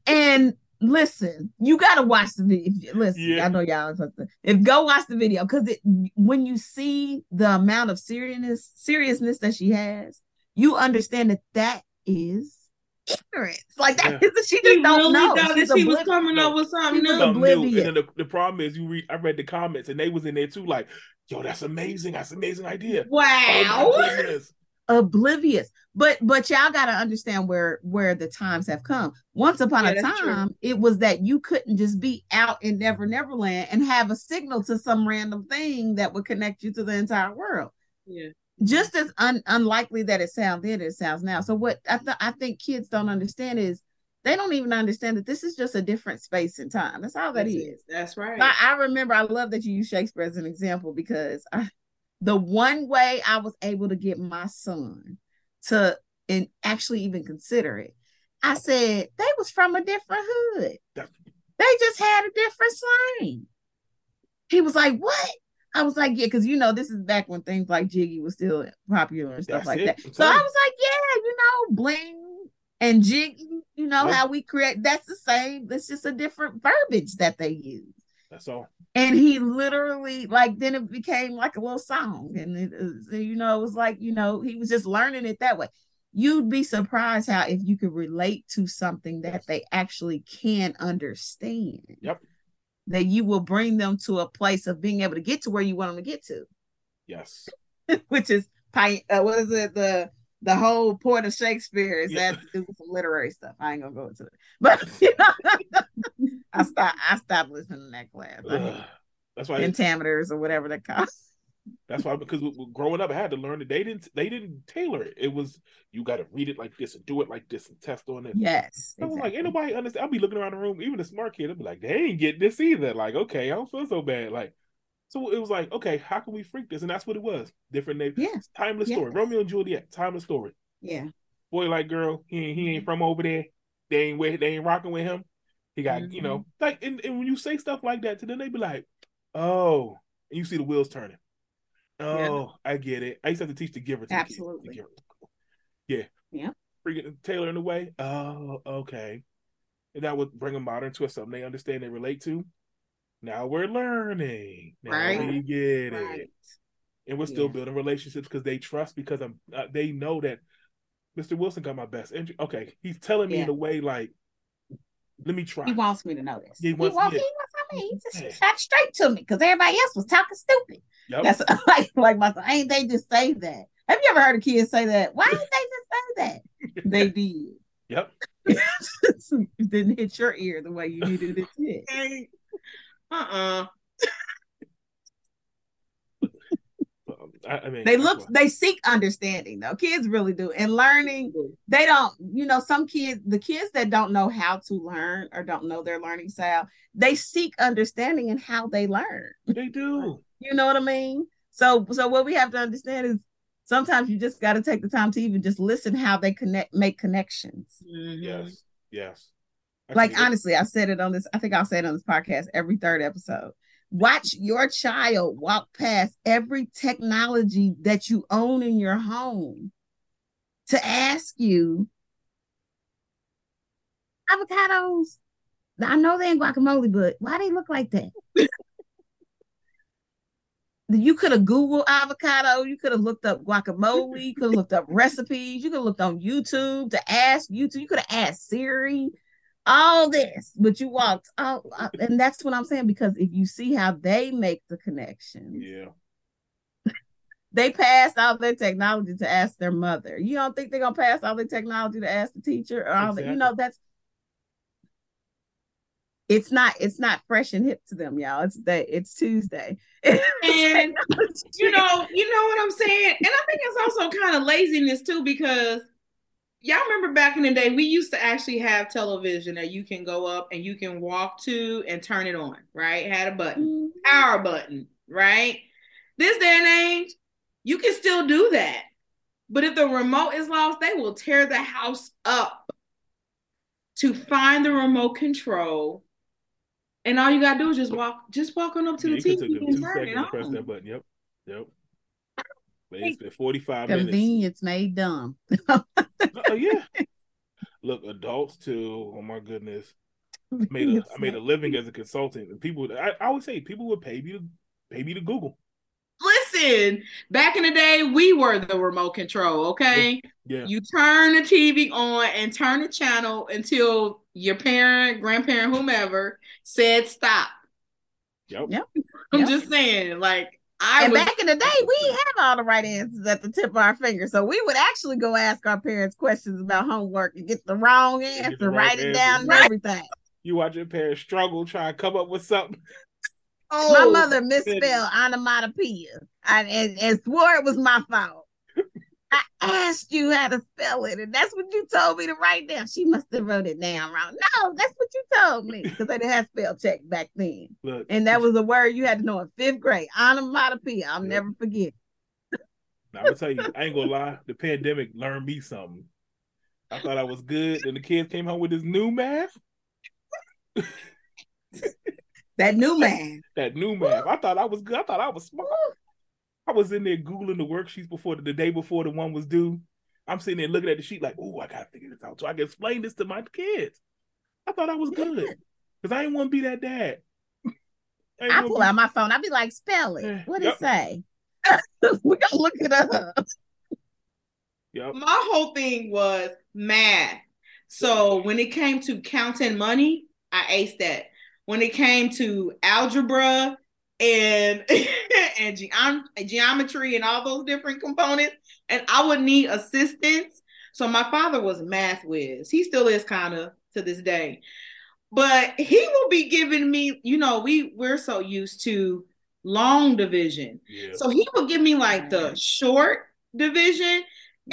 and listen, you gotta watch the video. Listen, Yeah. I know y'all. If go watch the video, because it when you see the amount of seriousness seriousness that she has, you understand that that is ignorance. Like that Yeah. is she she don't really know. thought She's that she was oblivious. coming up with something She new. something new. And then the, the problem is you read I read the comments and they was in there too, like, yo, that's amazing. That's an amazing idea. Oh Wow. my goodness. oblivious. But but y'all gotta understand where where the times have come. Once upon Yeah, a that's true. time, it was that you couldn't just be out in Never Neverland and have a signal to some random thing that would connect you to the entire world. Yeah. Just as un- unlikely that it sounds then, it sounds now. So what I th- I think kids don't understand is they don't even understand that this is just a different space and time. That's all that That's is. That's right. I, I remember I love that you use Shakespeare as an example because I, the one way I was able to get my son to and actually even consider it, I said they was from a different hood. They just had a different slang. He was like, "What?" I was like, "Yeah," because you know this is back when things like Jiggy was still popular and stuff That's like it. that. So I was like, "Yeah, you know, bling and Jiggy, you know how we create. That's the same. It's just a different verbiage that they use." That's all. and he literally like then it became like a little song and it, you know it was like you know he was just learning it that way you'd be surprised how if you could relate to something that they actually can understand Yep. That you will bring them to a place of being able to get to where you want them to get to Yes. which is uh, what is it the the whole point of Shakespeare is Yeah. that to do with some literary stuff. I ain't gonna go into it, but you know, I stop I stopped listening to that class. I hate Ugh. That's why. pentameters or whatever they call. That's why because growing up, I had to learn that they didn't they didn't tailor it. It was you got to read it like this and do it like this and test on it. Yes, I was like, exactly. nobody understand. I'll be looking around the room, even a smart kid. I'll be like, they ain't get this either. Like, okay, I don't feel so bad. Like, so it was like, okay, how can we freak this? And that's what it was. Different name, yes, timeless story. Romeo and Juliet, timeless story. yeah, Boy, like girl, he ain't, he ain't mm-hmm. from over there. They ain't with, they ain't rocking with him. He got, you mm-hmm. know, like, and, and when you say stuff like that to them, they be like, oh, and you see the wheels turning. Oh, I get it. I used to have to teach the giver to kids, the Absolutely. giver. Yeah. Yeah. Freaking Taylor in the way. Oh, okay. And that would bring a modern twist, something they understand, they relate to. Now we're learning. Now Right. we get right. it. And we're still Yeah. building relationships because they trust because I'm. Uh, they know that Mr. Wilson got my best interest. Okay, he's telling me in a way like, let me try. He wants me to know this. He wants- he wants I mean, he just shot straight to me because everybody else was talking stupid. Yep. That's like like my ain't they just say that? Have you ever heard a kid say that? Why did they just say that? They did. Yep. didn't hit your ear the way you needed it. Hey, uh-uh. Um, I, I mean, They look, why- they seek understanding though. Kids really do. And learning, they don't, you know, some kids, the kids that don't know how to learn or don't know their learning style, they seek understanding in how they learn. They do. You know what I mean? So, so what we have to understand is sometimes you just got to take the time to even just listen how they connect, make connections. Mhm. Yes. Yes. Like honestly, I said it on this. I think I'll say it on this podcast every third episode. Watch your child walk past every technology that you own in your home to ask you avocados. I know they ain't guacamole, but why they look like that? you could have Googled avocado, you could have looked up guacamole, you could have looked up recipes, you could have looked on YouTube to ask YouTube, you could have asked Siri, all this, but you walked out, and that's what I'm saying because if you see how they make the connection, Yeah. they passed all their technology to ask their mother. You don't think they're gonna pass all their technology to ask the teacher or all that? You know, that's it's not it's not fresh and hip to them, y'all. It's that it's Tuesday. And you know, you know what I'm saying? And I think it's also kind of laziness too, because y'all remember back in the day, we used to actually have television that you can go up and you can walk to and turn it on, right? Had a button, mm-hmm. power button, right? This day and age, you can still do that. But if the remote is lost, they will tear the house up to find the remote control. And all you gotta do is just walk, just walk on up to Yeah, the TV and turn it seconds to press on. that button. Yep. Yep. But it's been 45 minutes. Convenience made dumb. Uh, yeah. Look, adults too. Oh my goodness. I made a I made a living as a consultant, and people. I, I always say people would pay me to pay me to Google. Listen, back in the day, we were the remote control, okay? Yeah. You turn the TV on and turn the channel until your parent, grandparent, whomever said stop. Yep. Yep. I'm Yep. just saying, like, I and was back in the day, we have all the right answers at the tip of our finger. So we would actually go ask our parents questions about homework and get the wrong the answer, wrong write it down and everything. You watch your parents struggle, try to come up with something. oh, My mother misspelled onomatopoeia and, and, and swore it was my fault. I asked you how to spell it, and that's what you told me to write down. She must have wrote it down wrong. No, that's what you told me because they didn't have spell check back then. Look, And that was a word you had to know in fifth grade. Onomatopoeia. I'll Yep. never forget. now, I'm gonna tell you, I ain't gonna lie. The pandemic learned me something. I thought I was good, and the kids came home with this new math. That new math. That new math. I thought I was good. I thought I was smart. I was in there googling the worksheets before the, the day before the one was due. I'm sitting there looking at the sheet like, oh, I gotta figure this out so I can explain this to my kids. I thought I was good because I didn't want to be that dad. ain't I wanna pull be- out my phone. I'd be like, spell it. What Yep. it say? we gotta look it up. Yep. my whole thing was math. So when it came to counting money, I aced that. When it came to algebra and and geom- geometry and all those different components, and I would need assistance. So my father was math whiz. He still is kind of to this day. But he will be giving me, you know, we we're so used to long division. Yeah. So he would give me like the mm-hmm. short division.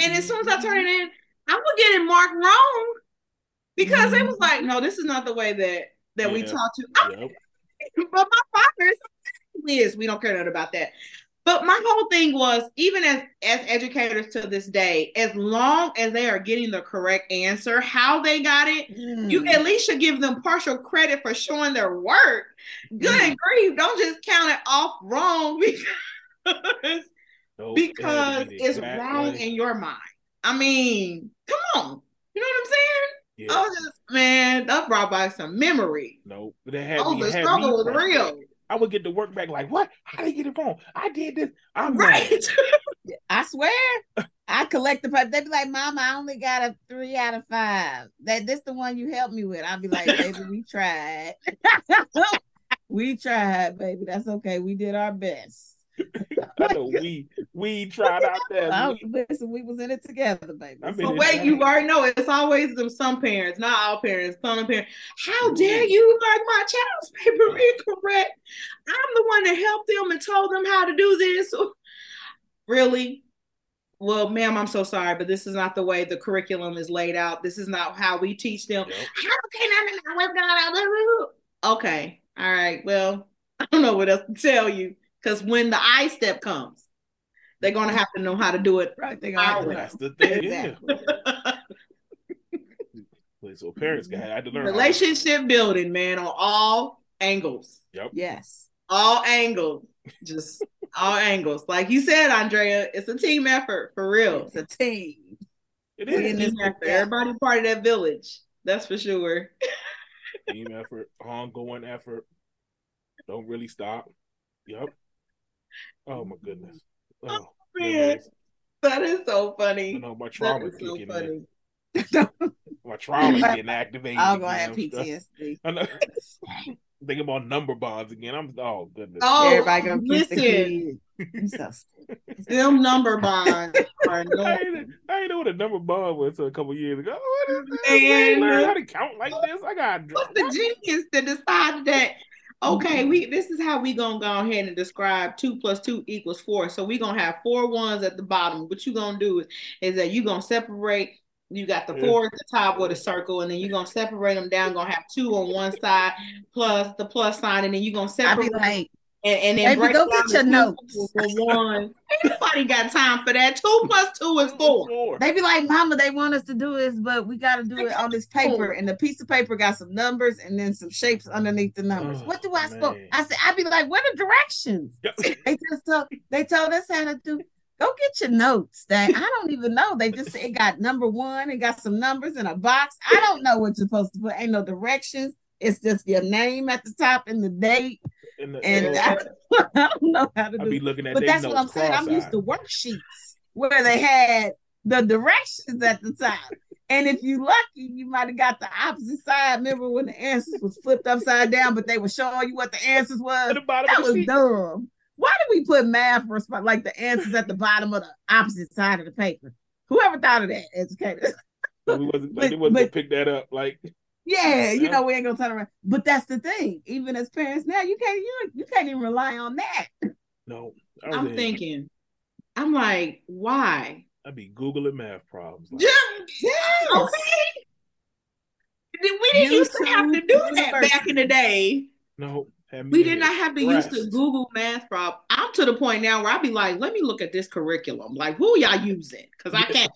And as soon as I turn it in, I would get it marked wrong because it mm-hmm. was like, no, this is not the way that that we Yeah. taught you. Yep. but my father is we don't care nothing about that. But my whole thing was even as as educators to this day, as long as they are getting the correct answer, how they got it, you Mm. at least should give them partial credit for showing their work. Good Mm. grief, don't just count it off wrong because Nope, it had to because be it's exact wrong in your mind. I mean, come on. You know what I'm saying? Yeah. I was just man, that brought back some memory. Nope. That had Oh, me, the had struggle me was frustrated. real. I would get the work back like, what? How did you get it wrong? I did this. I'm Right. I swear. I collect the part. They'd be like, Mom, I only got a three out of five. That this the one you helped me with. I'll be like, baby, we tried. we tried, baby. That's okay. We did our best. I know we we tried out there. I, listen, we was in it together, baby. So been But in wait, you already know it's always them some parents, not all parents, some parents. How dare you mark my child's paper incorrect? I'm the one that helped them and told them how to do this. Really? Well, ma'am, I'm so sorry, but this is not the way the curriculum is laid out. This is not how we teach them. Yep. How can I not work out? Okay. All right. Well, I don't know what else to tell you. Because when the I step comes, they're gonna have to know how to do it. right, they Our gonna way. That's the thing. Exactly. Yeah. So parents got I had to learn. how Relationship building, man, on all angles. Yep. Yes. all angles, just all angles. Like you said, Andrea, it's a team effort for real. It's a team. It Team is effort. Everybody part of that village. That's for sure. team effort, ongoing effort. Don't really stop. Yep. Oh my goodness. Oh, oh Man, memories. that is so funny. know my trauma is so funny. in. My trauma getting activated. I'm gonna have again. I'm stuck. PTSD. I know. Thinking about number bonds again. I'm oh goodness. Oh, Everybody gonna kiss the listen, kid. You so them number bonds are I annoying. ain't, I ain't know what a number bond was until a couple years ago. Oh, what is this? Man. I learned how to count like this. I got What's the genius that decided that? Okay, mm-hmm. we this is how we gonna go ahead and describe two plus two equals four. So we gonna have four ones at the bottom. What you gonna do is, is that you gonna separate. You got the four at the top with a circle, and then you're gonna separate them down. Gonna have two on one side plus the plus sign, and then you're gonna I separate be like, and, and then Baby, go get your notes. for one. Ain't nobody got time for that. Two plus two is four. Four. they be like, Mama, they want us to do this, but we got to do it on this paper, and the piece of paper got some numbers and then some shapes underneath the numbers. Oh, what do I supposed? man. I said, I'd be like, what are directions? They just told they told us how to do. Go get your notes. That I don't even know. They just it got number one. It got some numbers in a box. I don't know what you're supposed to put. Ain't no directions. It's just your name at the top and the date. And, the, And I, I don't know how to I do. be looking at But that's what I'm saying. I'm used to worksheets where they had the directions at the top. And if you're lucky, you might have got the opposite side. Remember when the answers was flipped upside down, but they were showing you what the answers was? The That was sheet. dumb. Why did we put math for like the answers at the bottom of the opposite side of the paper? Whoever thought of that, educators? So we wasn't, like, But- they wasn't but- pick that up. Like Yeah, you know we ain't gonna turn around. But that's the thing. Even as parents now, you can't you, you can't even rely on that. no, I I'm in- thinking. I'm like, why? I'd be googling math problems. Like, Yeah, okay. We didn't used to have to do that back in the day. no, We did not have to use to stressed. Google math problem. I'm to the point now where I'd be like, let me look at this curriculum. Like, who y'all using? Because I can't.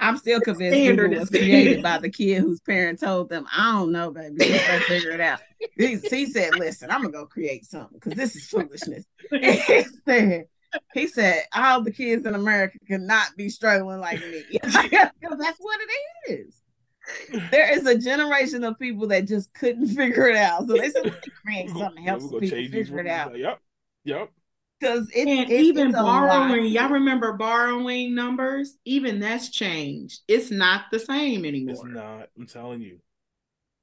I'm still convinced Standard Google was created by the kid whose parent told them, I don't know, baby. Let's go figure it out. He, he said, Listen, I'm gonna go create something because this is foolishness. he said, he said, all the kids in America cannot be struggling like me. Because that's what it is. There is a generation of people that just couldn't figure it out. So they said, "Let me create We gonna- something that helps people figure it out. Like, yep, yep. Because it, And it- even it's borrowing, y'all remember borrowing numbers? Even that's changed. It's not the same anymore It's not. I'm telling you.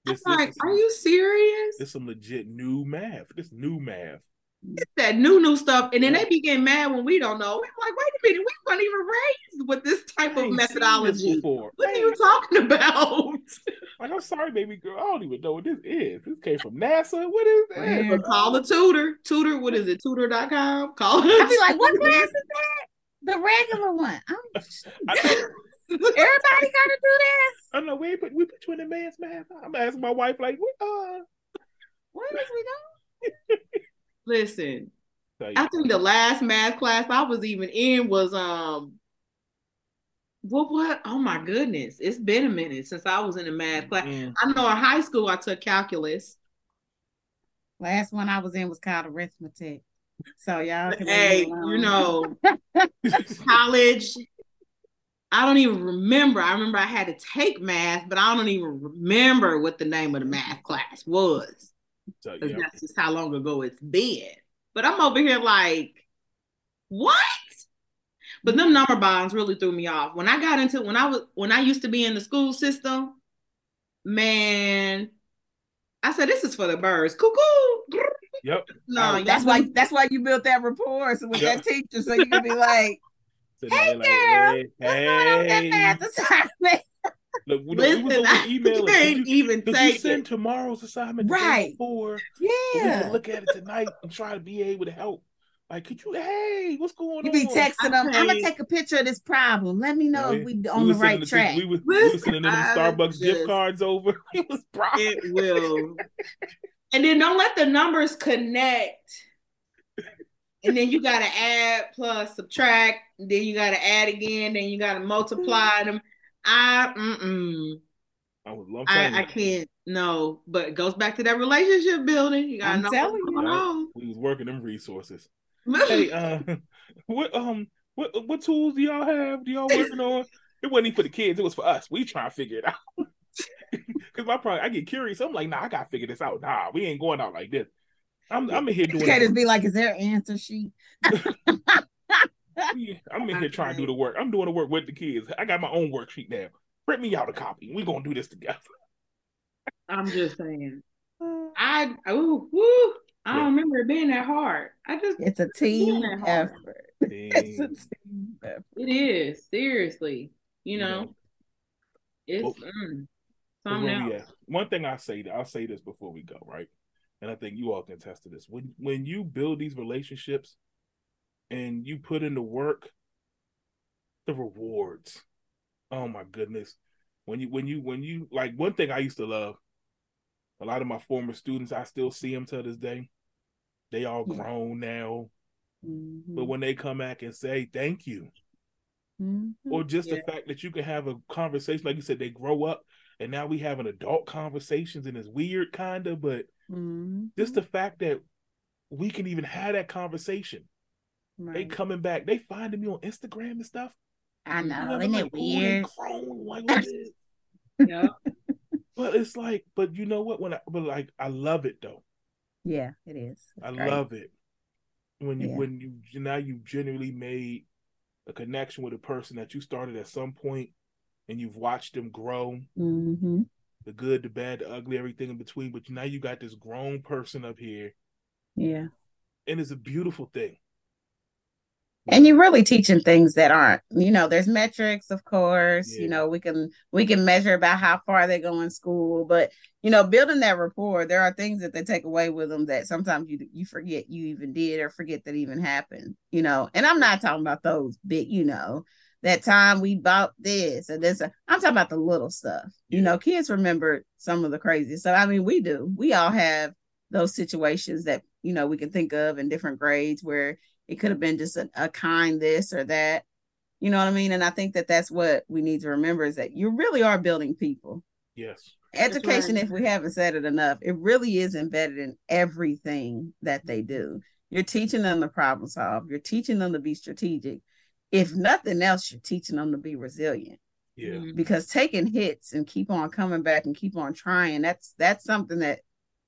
I'm This, like, this are some- you serious? It's some legit new math. This new math. That new new stuff, and then they be getting mad when we don't know. We're like, wait a minute, we weren't even raised with this type of ain't seen this methodology. before. What I are you talking about? Like, I'm sorry, baby girl. I don't even know what this is. This came from NASA. What is this? Man. But call a tutor. Tutor, what is it? Tutor.com. Call I'd be like, what class is that? The regular one. I'm, I, everybody got to do this. I know we put we put you in advanced math. I'm asking my wife like, what? Uh, What is we doing? Listen. I think the last math class I was even in was um what what oh my goodness. It's been a minute since I was in a math class. Mm, I know in high school I took calculus. Last one I was in was called arithmetic. So y'all can Hey, you know, college. I don't even remember. I remember I had to take math, but I don't even remember what the name of the math class was. Tell you, 'cause yeah. That's just how long ago it's been. But I'm over here like, what? But them number bonds really threw me off. When I got into when I was when I used to be in the school system, man, I said this is for the birds. Cuckoo. Yep. No, Oh, That's why that's why you built that rapport so with Yeah. that teacher so you can be like, Sitting Hey, there girl, hey, what's going on with that math assignment? Look, we, we was Listen, over I emailing. can't Did you, even did you send it. tomorrow's assignment Right. before? So we can Yeah. look at it tonight and try to be able to help. Like, could you? Hey, what's going You on? You be texting them, I'm gonna take a picture of this problem. Let me know Yeah, if we We on the was right sending track. We was, we was Listen, sending them I Starbucks gift cards over. It was problem. It will. and then don't let the numbers connect. And then you gotta add plus subtract. Then you gotta add again. Then you gotta multiply them. I mm-mm. I, was, I, I can't. No, but it goes back to that relationship building. You gotta I'm know telling you. going on. We was working them resources. hey, uh, what um, what what tools do y'all have? Do y'all working on? It wasn't even for the kids. It was for us. We trying to figure it out. Cause my problem, I get curious. I'm like, nah, I gotta figure this out. Nah, we ain't going out like this. I'm I'm in here doing. Educators just be like, is there an answer sheet? Yeah, I'm in here trying to do the work. I'm doing the work with the kids. I got my own worksheet now. Print me out a copy. We're gonna do this together. I'm just saying. I ooh, woo, I don't remember it being that hard. I just It's a team that hard. effort. It's a team effort. it is seriously. You You know, know. it's Well, mm, something else. at? One thing I say, I'll say this before we go, right? And I think you all can attest to this. When when you build these relationships and you put in the work, the rewards. Oh my goodness. When you when you when you like one thing I used to love, a lot of my former students, I still see them to this day. They all Yeah. grown now. Mhm. But when they come back and say thank you, Mhm. or just Yeah. the fact that you can have a conversation, like you said, they grow up and now we having adult conversations and it's weird kind of, but Mhm. just the fact that we can even have that conversation. They coming back, they finding me on Instagram and stuff. I know, know, isn't like, it weird? grown, like, what is-" Yeah. but it's like, but you know what? When I, but like, I love it though. Yeah, it is. It's I great. love it when you Yeah. when you now you genuinely made a connection with a person that you started at some point, and you've watched them grow. Mhm. the good, the bad, the ugly, everything in between. But now you got this grown person up here, Yeah. and it's a beautiful thing. And you're really teaching things that aren't you know there's metrics of course you know we can we can measure about how far they go in school but you know building that rapport there are things that they take away with them that sometimes you you forget you even did or forget that even happened you know? And i'm not talking about those big you know that time we bought this and this i'm talking about the little stuff you know? Kids remember some of the crazy so i mean we do. We all have those situations that you know we can think of in different grades where it could have been just a, a kind this or that you know what i mean and i think that that's what we need to remember is that you really are building people Yes. education right. if we haven't said it enough it really is embedded in everything that they do you're teaching them to problem solve you're teaching them to be strategic if nothing else you're teaching them to be resilient Yeah. Mhm. because taking hits and keep on coming back and keep on trying that's that's something that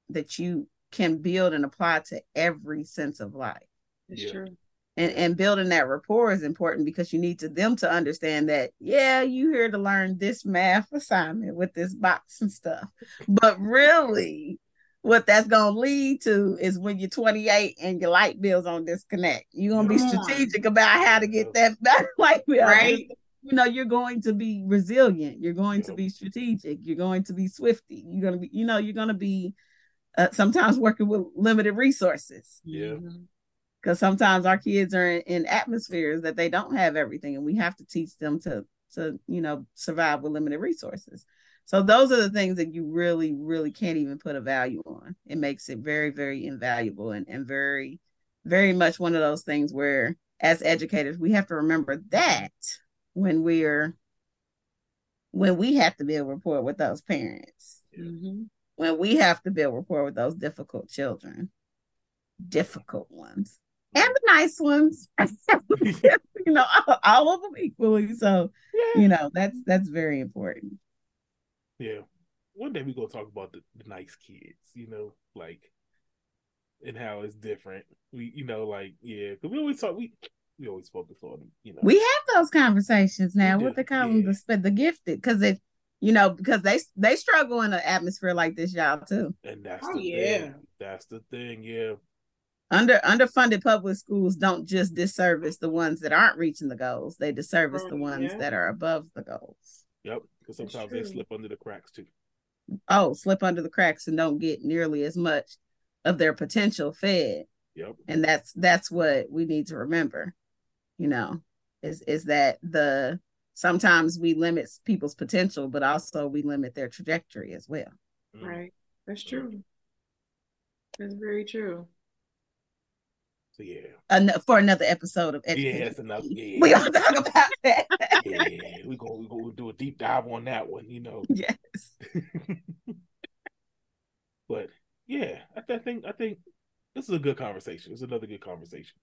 that you can build and apply to every sense of life It's Yeah. true. and and building that rapport is important because you need to them to understand that yeah you here to learn this math assignment with this box and stuff. But really what that's going to lead to is when you're 28 and your light bills on disconnect. You're going to be strategic about how to get that back light bill. Right. you know you're going to be resilient. You're going to be strategic. You're going to be swifty. You're going to be you know you're going to be uh, sometimes working with limited resources. Yeah. Because sometimes our kids are in, in atmospheres that they don't have everything and we have to teach them to to you know survive with limited resources. So those are the things that you really really can't even put a value on. It makes it very very invaluable and, and very very much one of those things where as educators we have to remember that when we're when we have to build rapport with those parents. Mhm. when we have to build rapport with those difficult children, difficult ones, and the nice ones, you know, all, all of them equally. So, Yeah. you know, that's that's very important. Yeah. One day we gonna talk about the, the nice kids, you know, like and how it's different. We you know, like, yeah, because we always talk we we always focus on, you know. We have those conversations now. We What do, they call them, yeah. the the gifted, because if you know, because they they struggle in an atmosphere like this, y'all too. and that's Oh, the yeah. thing. That's the thing, yeah. Under underfunded public schools don't just disservice the ones that aren't reaching the goals; they disservice the ones yeah. that are above the goals. Yep. Because sometimes they slip under the cracks too. oh, slip under the cracks and don't get nearly as much of their potential fed. Yep. And that's that's what we need to remember, you know, is is that the sometimes we limit people's potential, but also we limit their trajectory as well. Mm. Right. That's true. That's very true. Yeah. An- for another episode of education. Yeah, that's enough. Yeah. We don't talk about that. yeah, we go we go do a deep dive on that one, you know. yes. but yeah, I, th- I think I think this is a good conversation. It's another good conversation.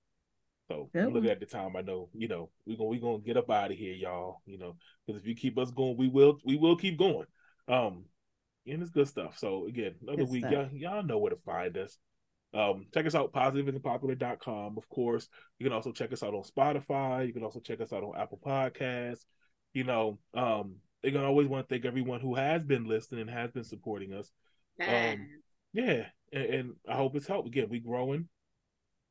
So Good looking at the time. I know, you know, we're gonna we gonna get up out of here, y'all. You know, because if you keep us going, we will we will keep going. Um, and it's good stuff. So again, another Good week, stuff. y'all, y'all know where to find us. Um, check us out, positiveandpopular.com, of course. You can also check us out on Spotify. You can also check us out on Apple Podcasts. You know, um, they're gonna always want to thank everyone who has been listening and has been supporting us. Um, yeah, and, and I hope it's helped. Again, we growing.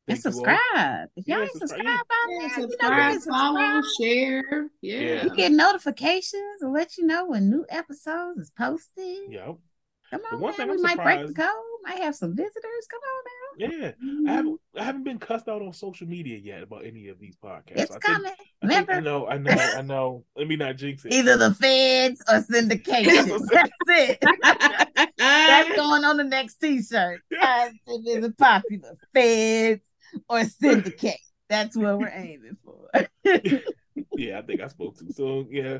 And Thank you all. subscribe. If y'all Yeah, ain't subscribe, subscribed by Yeah, now, you know subscribe, follow, share. Yeah. Yeah. You get notifications and let you know when new episodes is posted. Yep. Come on, man. We I'm might break the code. Might have some visitors. Come on now. Yeah. Mhm. I haven't I haven't been cussed out on social media yet about any of these podcasts. It's I think- coming. I, think, I know, I know, I know. Let me not jinx it. either the feds or syndication. That's it. That's going on the next T-shirt. Yeah. it's is it popular. Feds or syndicate. That's what we're aiming for. yeah, I think I spoke too soon. Yeah.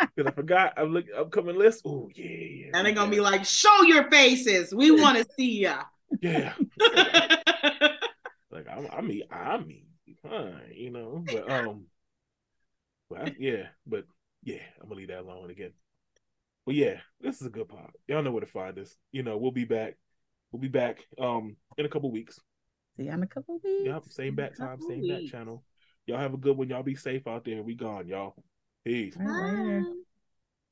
Because I forgot I'm looking upcoming list. Oh yeah, yeah. And they're gonna be like, "Show your faces. We want to see ya." Yeah. Like I'm I mean I mean fine, you know. But um but I- yeah, but yeah, I'm gonna leave that alone again. But yeah, this is a good pod. Y'all know where to find us. You know, we'll be back. We'll be back um in a couple weeks. See you in a couple weeks. Yep, same bat time, Couple same bat channel. Y'all have a good one. Y'all be safe out there. We gone, y'all. Peace. Later. Bye.